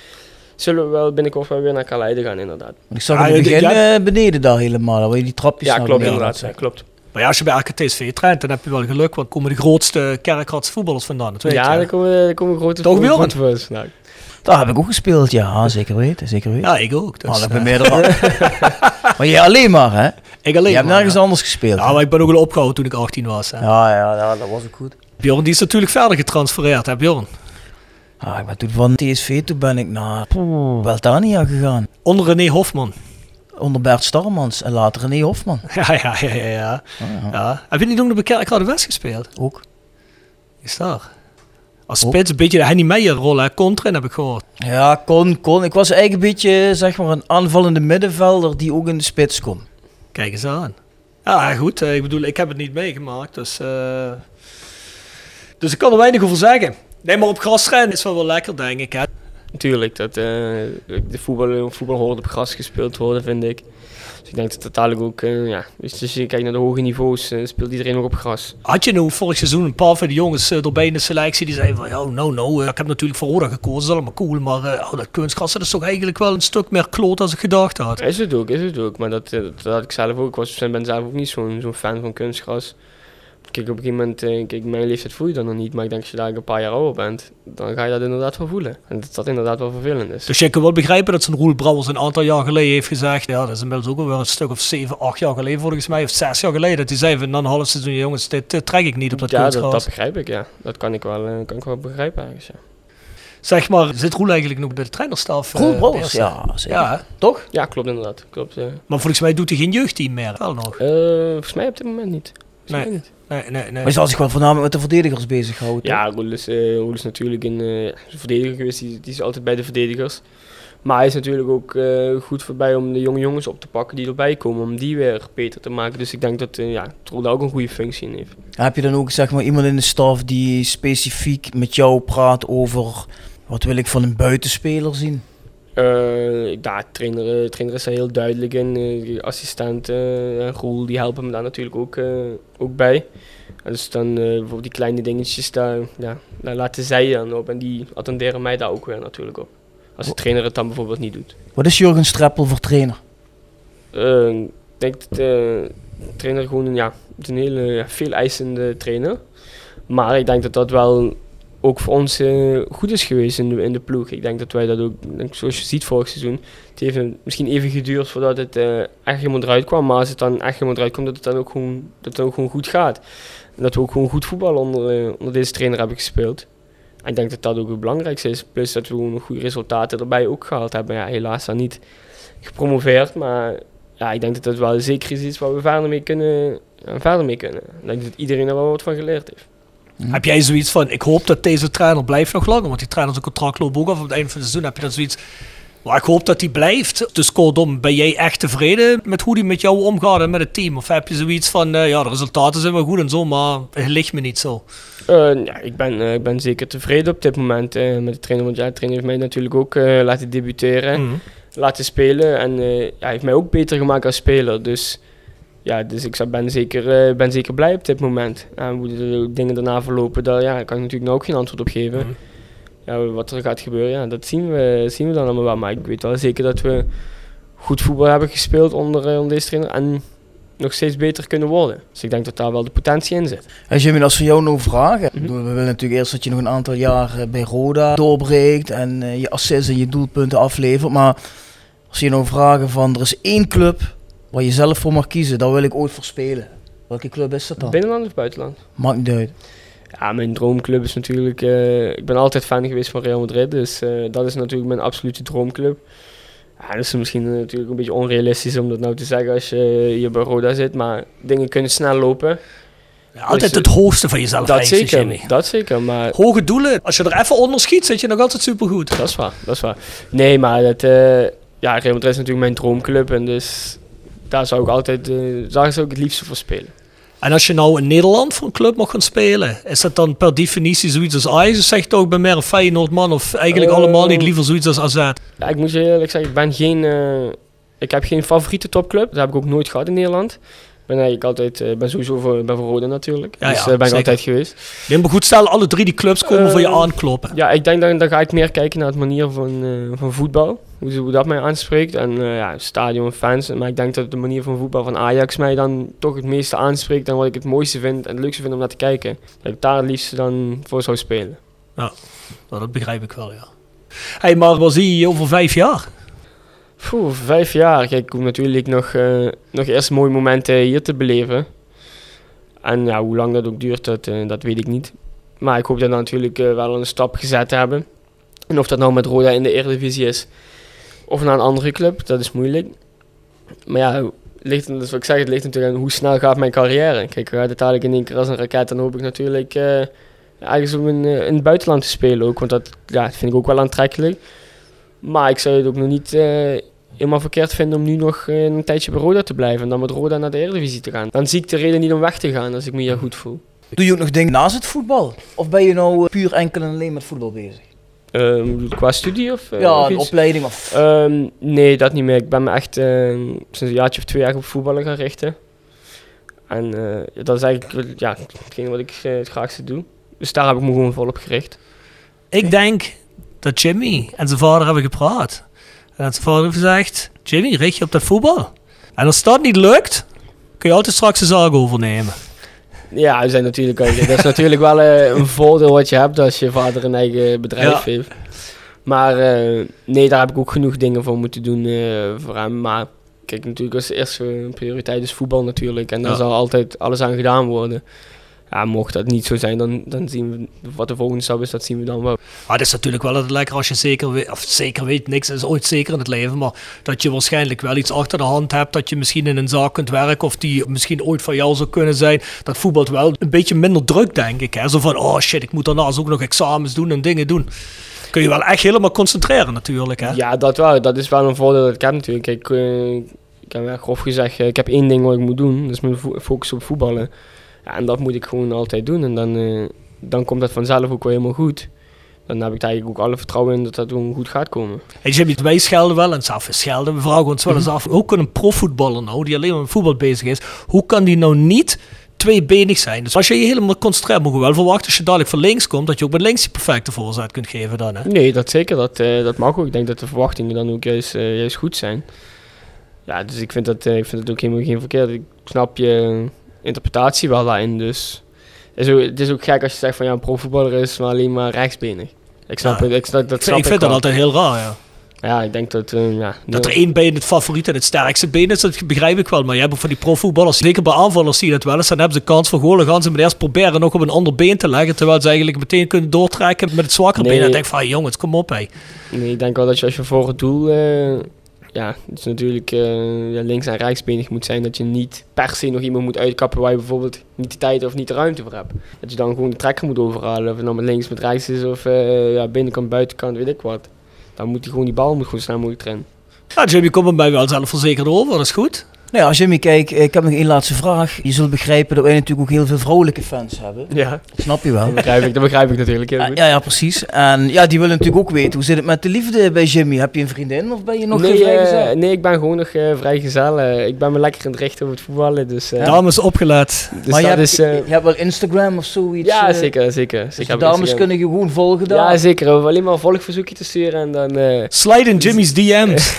zullen we wel binnenkort wel weer naar Kaleide gaan inderdaad. Ik zag Ah, in het ja, begin ja. eh, beneden daar helemaal, waar je die trapjes Ja, naar klopt beneden inderdaad. Ja, klopt. Maar ja, als je bij RKTSV traint, dan heb je wel geluk, want komen de grootste kerkradse voetballers vandaan. Dat weet Ja, je. daar komen, daar komen grote Toch, voetballers vandaan. Daar heb ik ook gespeeld, ja, zeker weten, zeker weten. Ja, ik ook. Dus, maar eh, ben meerdere. maar jij alleen maar, hè? ik alleen je hebt nergens ja. anders gespeeld. Ja, maar ik ben ook al opgehouden toen ik 18 was. Hè. ja, ja, ja, dat was ook goed. Bjorn, die is natuurlijk verder getransfereerd, hè Bjorn? Ah, ik ben toen van TSV, toen ben ik naar poeh, Weltania gegaan. Onder René Hofman. Onder Bert Starmans en later René Hofman. Ja, ja, ja, ja. ja. Ah, ja. ja. Heb je niet nog bij Kerkrade West gespeeld? Ook. Is daar? Als spits een beetje de Henny Meijer rol, hè? Contrin heb ik gehoord. Ja, kon, kon. Ik was eigenlijk een beetje, zeg maar, een aanvallende middenvelder die ook in de spits kon. Kijk eens aan. Ja, goed. eh, Ik bedoel, ik heb het niet meegemaakt, dus... eh, Dus ik kan er weinig over zeggen. Nee, maar op gras trainen is wel wel lekker, denk ik. Hè? natuurlijk. Dat, eh, de voetbal, voetbal hoort op gras gespeeld worden, vind ik. Dus ik denk dat het dadelijk ook, eh, ja, dus als je kijkt naar de hoge niveaus, eh, speelt iedereen nog op gras. Had je nou vorig seizoen een paar van de jongens uh, erbij in de selectie die zeiden van ja, nou, nou, ik heb natuurlijk voor Roda gekozen, dat is allemaal cool, maar oh, dat kunstgras dat is toch eigenlijk wel een stuk meer kloot als ik gedacht had. Is het ook, is het ook, maar dat, dat had ik zelf ook. Ik was, ben zelf ook niet zo'n zo'n fan van kunstgras. Kijk, op een gegeven moment, kijk, mijn leeftijd voel je dat nog niet, maar ik denk als je daar een paar jaar ouder bent, dan ga je dat inderdaad wel voelen. En dat dat inderdaad wel vervelend is. Dus je kan wel begrijpen dat zo'n Roel Brouwers een aantal jaar geleden heeft gezegd, ja, dat is inmiddels ook alweer een stuk of zeven, acht jaar geleden volgens mij, of zes jaar geleden, dat hij zei van, dan een half seizoen, jongens, dit trek ik niet op dat ja, kunstgras. Ja, dat, dat, begrijp ik, ja. Dat kan ik wel, uh, kan ik wel begrijpen eigenlijk, ja. Zeg maar, zit Roel eigenlijk nog bij de trainerstaf? Roel Brouwers, ja, zeker. Ja, toch? Ja, klopt inderdaad. Klopt, Maar volgens mij doet hij geen jeugdteam meer, wel nog? volgens mij op dit moment niet. Nee. Nee, nee, nee. Maar je zal zich wel voornamelijk met de verdedigers bezighouden. Ja, Roel is, uh, Roel is natuurlijk een uh, verdediger geweest. Die, die, is altijd bij de verdedigers. Maar hij is natuurlijk ook uh, goed voorbij om de jonge jongens op te pakken die erbij komen. Om die weer beter te maken. Dus ik denk dat uh, ja, Roel daar ook een goede functie in heeft. Heb je dan ook zeg maar, iemand in de staf die specifiek met jou praat over... Wat wil ik van een buitenspeler zien? Uh, ja, trainer, trainer is daar heel duidelijk in. Uh, assistent uh, en Roel die helpen me daar natuurlijk ook, ook bij. En dus dan voor die kleine dingetjes, daar, ja, daar laten zij dan op. En die attenderen mij daar ook weer natuurlijk op. Als de trainer het dan bijvoorbeeld niet doet. Wat is Jurgen Streppel voor trainer? ik denk dat de trainer gewoon ja, een hele veel eisende trainer. Maar ik denk dat dat wel ook voor ons uh, goed is geweest in de, in de ploeg. Ik denk dat wij dat ook, denk, zoals je ziet vorig seizoen, het heeft misschien even geduurd voordat het uh, echt helemaal eruit kwam. Maar als het dan echt helemaal eruit komt, dat het dan ook gewoon, dat het ook gewoon goed gaat. En dat we ook gewoon goed voetbal onder, uh, onder deze trainer hebben gespeeld. En ik denk dat dat ook het belangrijkste is. Plus dat we gewoon goede resultaten erbij ook gehaald hebben. Ja, helaas dan niet gepromoveerd, maar ja, ik denk dat dat wel zeker is iets waar we verder mee kunnen. verder mee kunnen. Ik denk dat iedereen er wel wat van geleerd heeft. Mm. Heb jij zoiets van, ik hoop dat deze trainer blijft nog langer, want die trainer zijn contract loopt ook af op het einde van het seizoen. Heb je dan zoiets, maar ik hoop dat hij blijft. Dus kortom, ben jij echt tevreden met hoe hij met jou omgaat en met het team? Of heb je zoiets van, uh, ja, de resultaten zijn wel goed en zo, maar het ligt me niet zo? Uh, ja, ik ben, uh, ik ben zeker tevreden op dit moment met de trainer. Want ja, de trainer heeft mij natuurlijk ook laten debuteren, mm. laten spelen. En ja, hij heeft mij ook beter gemaakt als speler. Dus ja, dus ik ben zeker, uh, ben zeker blij op dit moment. En hoe de dingen daarna verlopen, daar ja, kan ik natuurlijk nou ook geen antwoord op geven. Mm. Ja, wat er gaat gebeuren, ja, dat zien we, zien we dan allemaal wel. Maar ik weet wel zeker dat we goed voetbal hebben gespeeld onder, uh, onder deze trainer. En nog steeds beter kunnen worden. Dus ik denk dat daar wel de potentie in zit. Als je me als we jou nou vragen, mm -hmm. we willen natuurlijk eerst dat je nog een aantal jaar bij Roda doorbreekt en je assists en je doelpunten aflevert. Maar als je nou vragen van er is één club waar je zelf voor mag kiezen, daar wil ik ooit voor spelen. Welke club is dat dan? Binnenland of buitenland? Maakt niet uit. Ja, mijn droomclub is natuurlijk... Uh, ik ben altijd fan geweest van Real Madrid, dus uh, dat is natuurlijk mijn absolute droomclub. Ja, dat is misschien natuurlijk een beetje onrealistisch om dat nou te zeggen als je hier bij Roda zit, maar dingen kunnen snel lopen. Ja, altijd dus, het hoogste van jezelf. Dat zeker, dat zeker. Maar Hoge doelen, als je er even onder schiet, zit je nog altijd supergoed. Dat is waar, dat is waar. Nee, maar dat, uh, ja, Real Madrid is natuurlijk mijn droomclub en dus daar zou ik altijd, uh, daar zou ik het liefste voor spelen. En als je nou in Nederland voor een club mag gaan spelen, is dat dan per definitie zoiets als Ajax? Of zeg je ook bij meer een Feyenoord man of eigenlijk uh, allemaal niet liever zoiets als AZ? Ja, ik moet je eerlijk zeggen, ik ben geen, uh, ik heb geen favoriete topclub. Dat heb ik ook nooit gehad in Nederland. Ik ben eigenlijk altijd, uh, ben sowieso voor, ben voor Roda natuurlijk. Ja, dus ja, ben ik altijd geweest. Neem me goed stellen, alle drie die clubs komen voor je aankloppen. Ja, ik denk dat dan ga ik meer kijken naar het manier van, van voetbal hoe, hoe dat mij aanspreekt. En ja, stadion, fans. Maar ik denk dat de manier van voetbal van Ajax mij dan toch het meeste aanspreekt. En wat ik het mooiste vind en het leukste vind om naar te kijken. Dat ik daar het liefst dan voor zou spelen. Ja, nou, dat begrijp ik wel, ja. Hey, maar wat zie je over vijf jaar? Vijf jaar. Kijk, ik hoef natuurlijk nog, uh, nog eerst mooie momenten hier te beleven. En ja, hoe lang dat ook duurt, dat, uh, dat weet ik niet. Maar ik hoop dat we natuurlijk wel een stap gezet hebben. En of dat nou met Roda in de Eredivisie is, of naar een andere club, dat is moeilijk. Maar ja, ligt, dus wat ik zeg, het ligt natuurlijk aan hoe snel gaat mijn carrière. Kijk, gaat het dadelijk in één keer als een raket, dan hoop ik natuurlijk ergens om in, in het buitenland te spelen ook. Want dat, ja, dat vind ik ook wel aantrekkelijk. Maar ik zou het ook nog niet uh, helemaal verkeerd vinden om nu nog een tijdje bij Roda te blijven. En dan met Roda naar de Eredivisie te gaan. Dan zie ik de reden niet om weg te gaan als ik me hier goed voel. Doe je ook nog dingen naast het voetbal? Of ben je nou puur enkel en alleen met voetbal bezig? Ehm, qua studie of, eh, ja, of een opleiding of... Ehm, nee, dat niet meer. Ik ben me echt eh, sinds een jaartje of twee jaar op voetballen gaan richten. En eh, dat is eigenlijk ja, hetgeen wat ik eh, het graagste doe. Dus daar heb ik me gewoon volop gericht. Ik denk dat Jimmy en zijn vader hebben gepraat. En zijn vader heeft gezegd, Jimmy, richt je op dat voetbal. En als dat niet lukt, kun je altijd straks de zaak overnemen. Ja, zijn natuurlijk, dat is natuurlijk wel eh, een voordeel wat je hebt als je vader een eigen bedrijf Ja. heeft. Maar eh, nee, daar heb ik ook genoeg dingen voor moeten doen eh, voor hem. Maar kijk, natuurlijk als eerste prioriteit is voetbal natuurlijk. En daar Ja. zal altijd alles aan gedaan worden. Ja, mocht dat niet zo zijn, dan, dan zien we wat de volgende stap is, dat zien we dan wel. Maar het is natuurlijk wel lekker als je zeker weet, of zeker weet, niks is ooit zeker in het leven, maar dat je waarschijnlijk wel iets achter de hand hebt, dat je misschien in een zaak kunt werken of die misschien ooit van jou zou kunnen zijn. Dat voetbalt wel een beetje minder druk, denk ik. Hè? Zo van, oh shit, ik moet daarnaast ook nog examens doen en dingen doen. Kun je wel echt helemaal concentreren natuurlijk. Hè? Ja, dat wel. Dat is wel een voordeel dat ik heb natuurlijk. Ik, eh, ik heb wel grof gezegd, eh, ik heb één ding wat ik moet doen. Dat is mijn fo- focus op voetballen. Ja, en dat moet ik gewoon altijd doen. En dan, eh, dan komt dat vanzelf ook wel helemaal goed. Dan heb ik eigenlijk ook alle vertrouwen in dat dat gewoon goed gaat komen. Hey Jimmy, wij schelden wel en zelf schelden. We vragen ons wel eens af, hoe kan een profvoetballer nou, die alleen maar met voetbal bezig is, hoe kan die nou niet tweebenig zijn? Dus als je je helemaal concentreert, mogen we wel verwachten als je dadelijk van links komt, dat je ook met links die perfecte voorzet kunt geven dan. Hè? Nee, dat zeker. Dat, eh, dat mag ook. Ik denk dat de verwachtingen dan ook juist, eh, juist goed zijn. Ja, dus ik vind, dat, ik vind het ook helemaal geen verkeerd. Ik snap je interpretatie wel daarin. Dus het is, ook, het is ook gek als je zegt van ja, een profvoetballer is maar alleen maar rechtsbenig. Ik snap Ja. het. Ik, snap, dat Ik snap vind, ik vind dat altijd heel raar, ja. Ja, ik denk dat... eh, ja, Dat er één been het favoriete en het sterkste been is, dat begrijp ik wel. Maar je hebt ook van die profvoetballers, zeker bij aanvallers zie je dat wel eens. Dan hebben ze kans voor goal, dan gaan ze maar eerst proberen nog op een ander been te leggen. Terwijl ze eigenlijk meteen kunnen doortrekken met het zwakkere Nee. been. En dan denk ik van, jongens, kom op hé. Nee, ik denk wel dat je als je voor het doel... eh, ja, het is natuurlijk eh, ja, links- en rechtsbenig moet zijn. Dat je niet per se nog iemand moet uitkappen waar je bijvoorbeeld niet de tijd of niet de ruimte voor hebt. Dat je dan gewoon de trekker moet overhalen. Of het nou met links, met rechts is of eh, ja, binnenkant, buitenkant, weet ik wat. Dan moet hij gewoon die bal moet gewoon snel mogelijk erin. Ja, Jimmy komt bij wel zelfverzekerd over, dat is goed. Nou ja, als Jimmy kijkt, ik heb nog één laatste vraag. Je zult begrijpen dat wij natuurlijk ook heel veel vrouwelijke fans hebben. Ja, Snap je wel? dat begrijp ik, dat begrijp ik natuurlijk heel Ja, goed. ja, ja, precies. En ja, die willen natuurlijk ook weten, hoe zit het met de liefde bij Jimmy? Heb je een vriendin of ben je nog nee, geen eh, vrijgezel? nee, ik ben gewoon nog eh, vrijgezel. Eh, ik ben me lekker aan het richten op het voetballen. Dus, eh, Dames opgelet. dus maar je hebt, is... eh, je hebt wel Instagram of zoiets? ja, eh, zeker, zeker. Dus zeker de heb dames Instagram. kunnen je gewoon volgen daar? Ja, zeker. We alleen maar een volgverzoekje te sturen en dan... eh, Slide in Jimmy's DM's.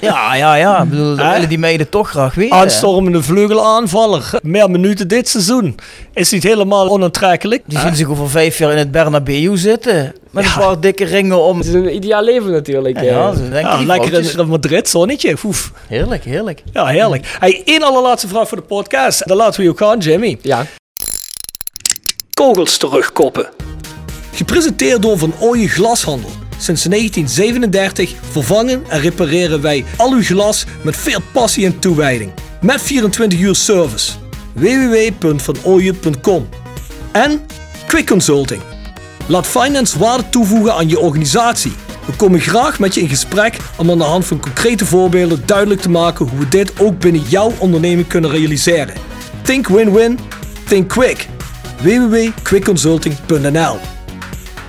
Ja, ja, ja. Ik bedoel, die meiden toch graag weten. Aanstormende vleugelaanvaller. Meer minuten dit seizoen. Is niet helemaal onaantrekkelijk. Die zien zich over vijf jaar in het Bernabeu zitten. Met een paar dikke ringen om. het is een ideaal leven natuurlijk. Ja, eh. ja, lekker in Madrid, zonnetje. Oef. Heerlijk, heerlijk. Ja, heerlijk. Hey, één allerlaatste vraag voor de podcast. Dan laten we je ook gaan, Jimmy. ja. Kogels terugkoppen. Gepresenteerd door Van Ooyen Glashandel. Sinds 1937 vervangen en repareren wij al uw glas met veel passie en toewijding. Met 24 uur service. www.vanooyen.com En Quick Consulting. Laat finance waarde toevoegen aan je organisatie. We komen graag met je in gesprek om aan de hand van concrete voorbeelden duidelijk te maken hoe we dit ook binnen jouw onderneming kunnen realiseren. Think win-win, think quick. www.quickconsulting.nl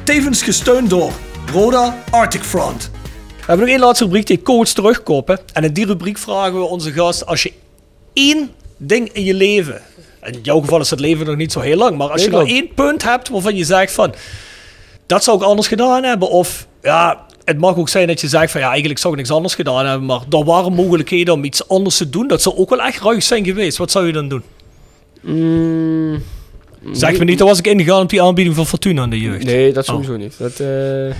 Tevens gesteund door Roda Arctic Front. We hebben nog één laatste rubriek die coach terugkoppen. En in die rubriek vragen we onze gast als je één ding in je leven. In jouw geval is het leven nog niet zo heel lang. Maar als Nee, je klopt. één punt hebt waarvan je zegt van... Dat zou ik anders gedaan hebben. Of ja, het mag ook zijn dat je zegt van ja, eigenlijk zou ik niks anders gedaan hebben. Maar er waren mogelijkheden om iets anders te doen. Dat zou ook wel echt ruig zijn geweest. Wat zou je dan doen? Mm, Zeg me niet, dan was ik ingegaan op die aanbieding van Fortuna in de jeugd. Nee, dat Oh. sowieso niet. Dat, eh,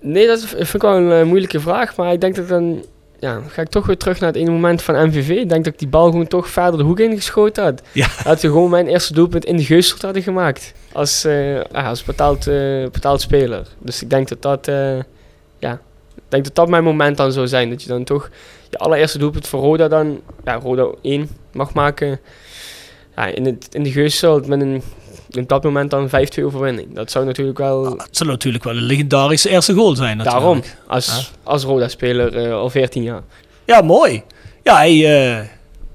Nee, dat vind ik wel een eh, moeilijke vraag. Maar ik denk dat dan... Ja, ga ik toch weer terug naar het ene moment van MVV. Ik denk dat ik die bal gewoon toch verder de hoek ingeschoten had. Ja. Dat we gewoon mijn eerste doelpunt in de Geusteld hadden gemaakt. Als, eh, als betaald, betaald speler. Dus ik denk dat dat... ja, ik denk dat dat mijn moment dan zou zijn. Dat je dan toch je allereerste doelpunt voor Roda dan... Ja, Roda 1 mag maken. Ja, in, het, in de Geusteld met een... In dat moment dan 5-2 overwinning. Dat zou natuurlijk wel... Het zal natuurlijk wel een legendarische eerste goal zijn natuurlijk. Daarom, als, als Roda-speler eh, al 14 jaar. Ja, mooi. Ja, hey, eh,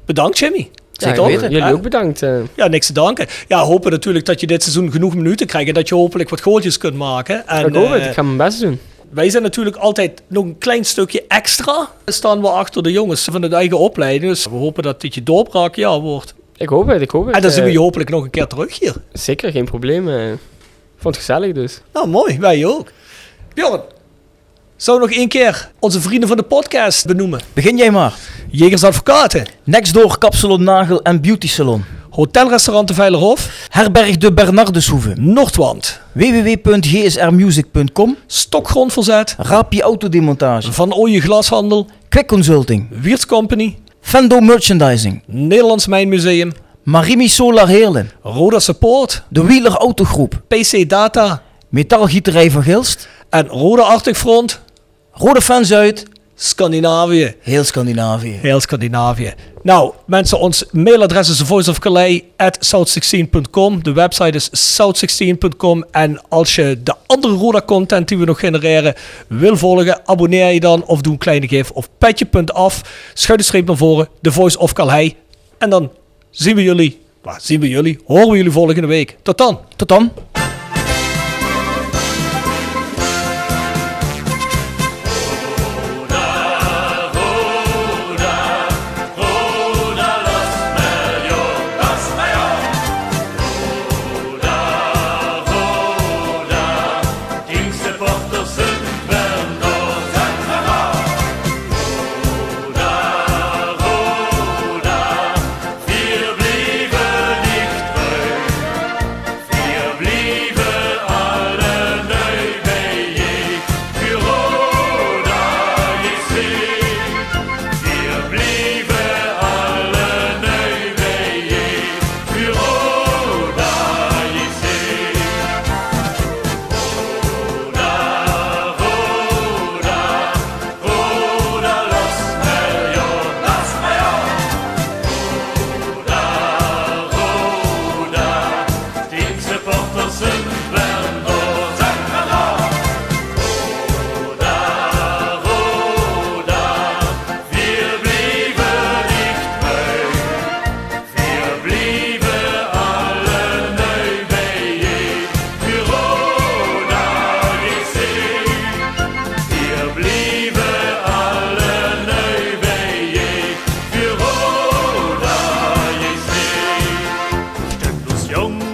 bedankt Jimmy. Ja. Jullie Ja. ook bedankt. eh. Ja, niks te danken. Ja, hopen natuurlijk dat je dit seizoen genoeg minuten krijgt en dat je hopelijk wat goaltjes kunt maken. En, ik hoop het, ik ga mijn best doen. wij zijn natuurlijk altijd nog een klein stukje extra. Staan we achter de jongens van de eigen opleiding. Dus we hopen dat dit je doorbraak ja wordt. Ik hoop het, ik hoop het. En dan zien we eh, je hopelijk nog een keer terug hier. Zeker, geen probleem. eh. Vond het gezellig dus. Nou, mooi. Wij ook. Bjorn, zou nog één keer onze vrienden van de podcast benoemen? Begin jij maar. Jegers Advocaten, Next door Kapsalon Nagel en Beauty Salon. Hotelrestaurant de Veilerhof, Herberg de Bernardeshoeve. Noordwand, www.gsrmusic.com. Stokgrondverzet, Rapi Autodemontage. Van Ooyen Glashandel, Quick Consulting. Wiertz Company, Fendo Merchandising. Nederlands Mijnmuseum, Marimi Solar Heerlen. Roda Support, De Wieler Autogroep. PC Data Metaalgieterij van Gilst. en Roda Arctic Front, Rode Fans uit. Scandinavië. Heel Scandinavië. Heel Scandinavië. Nou, mensen, ons mailadres is voiceofcalais.south16.com. De website is south16.com. En als je de andere Roda-content die we nog genereren wil volgen, abonneer je dan of doe een kleine gif of petje.af. Schuine streep naar voren, de Voice of Calais. En dan zien we jullie, nou, zien we jullie, horen we jullie volgende week. Tot dan. Tot dan. Jongen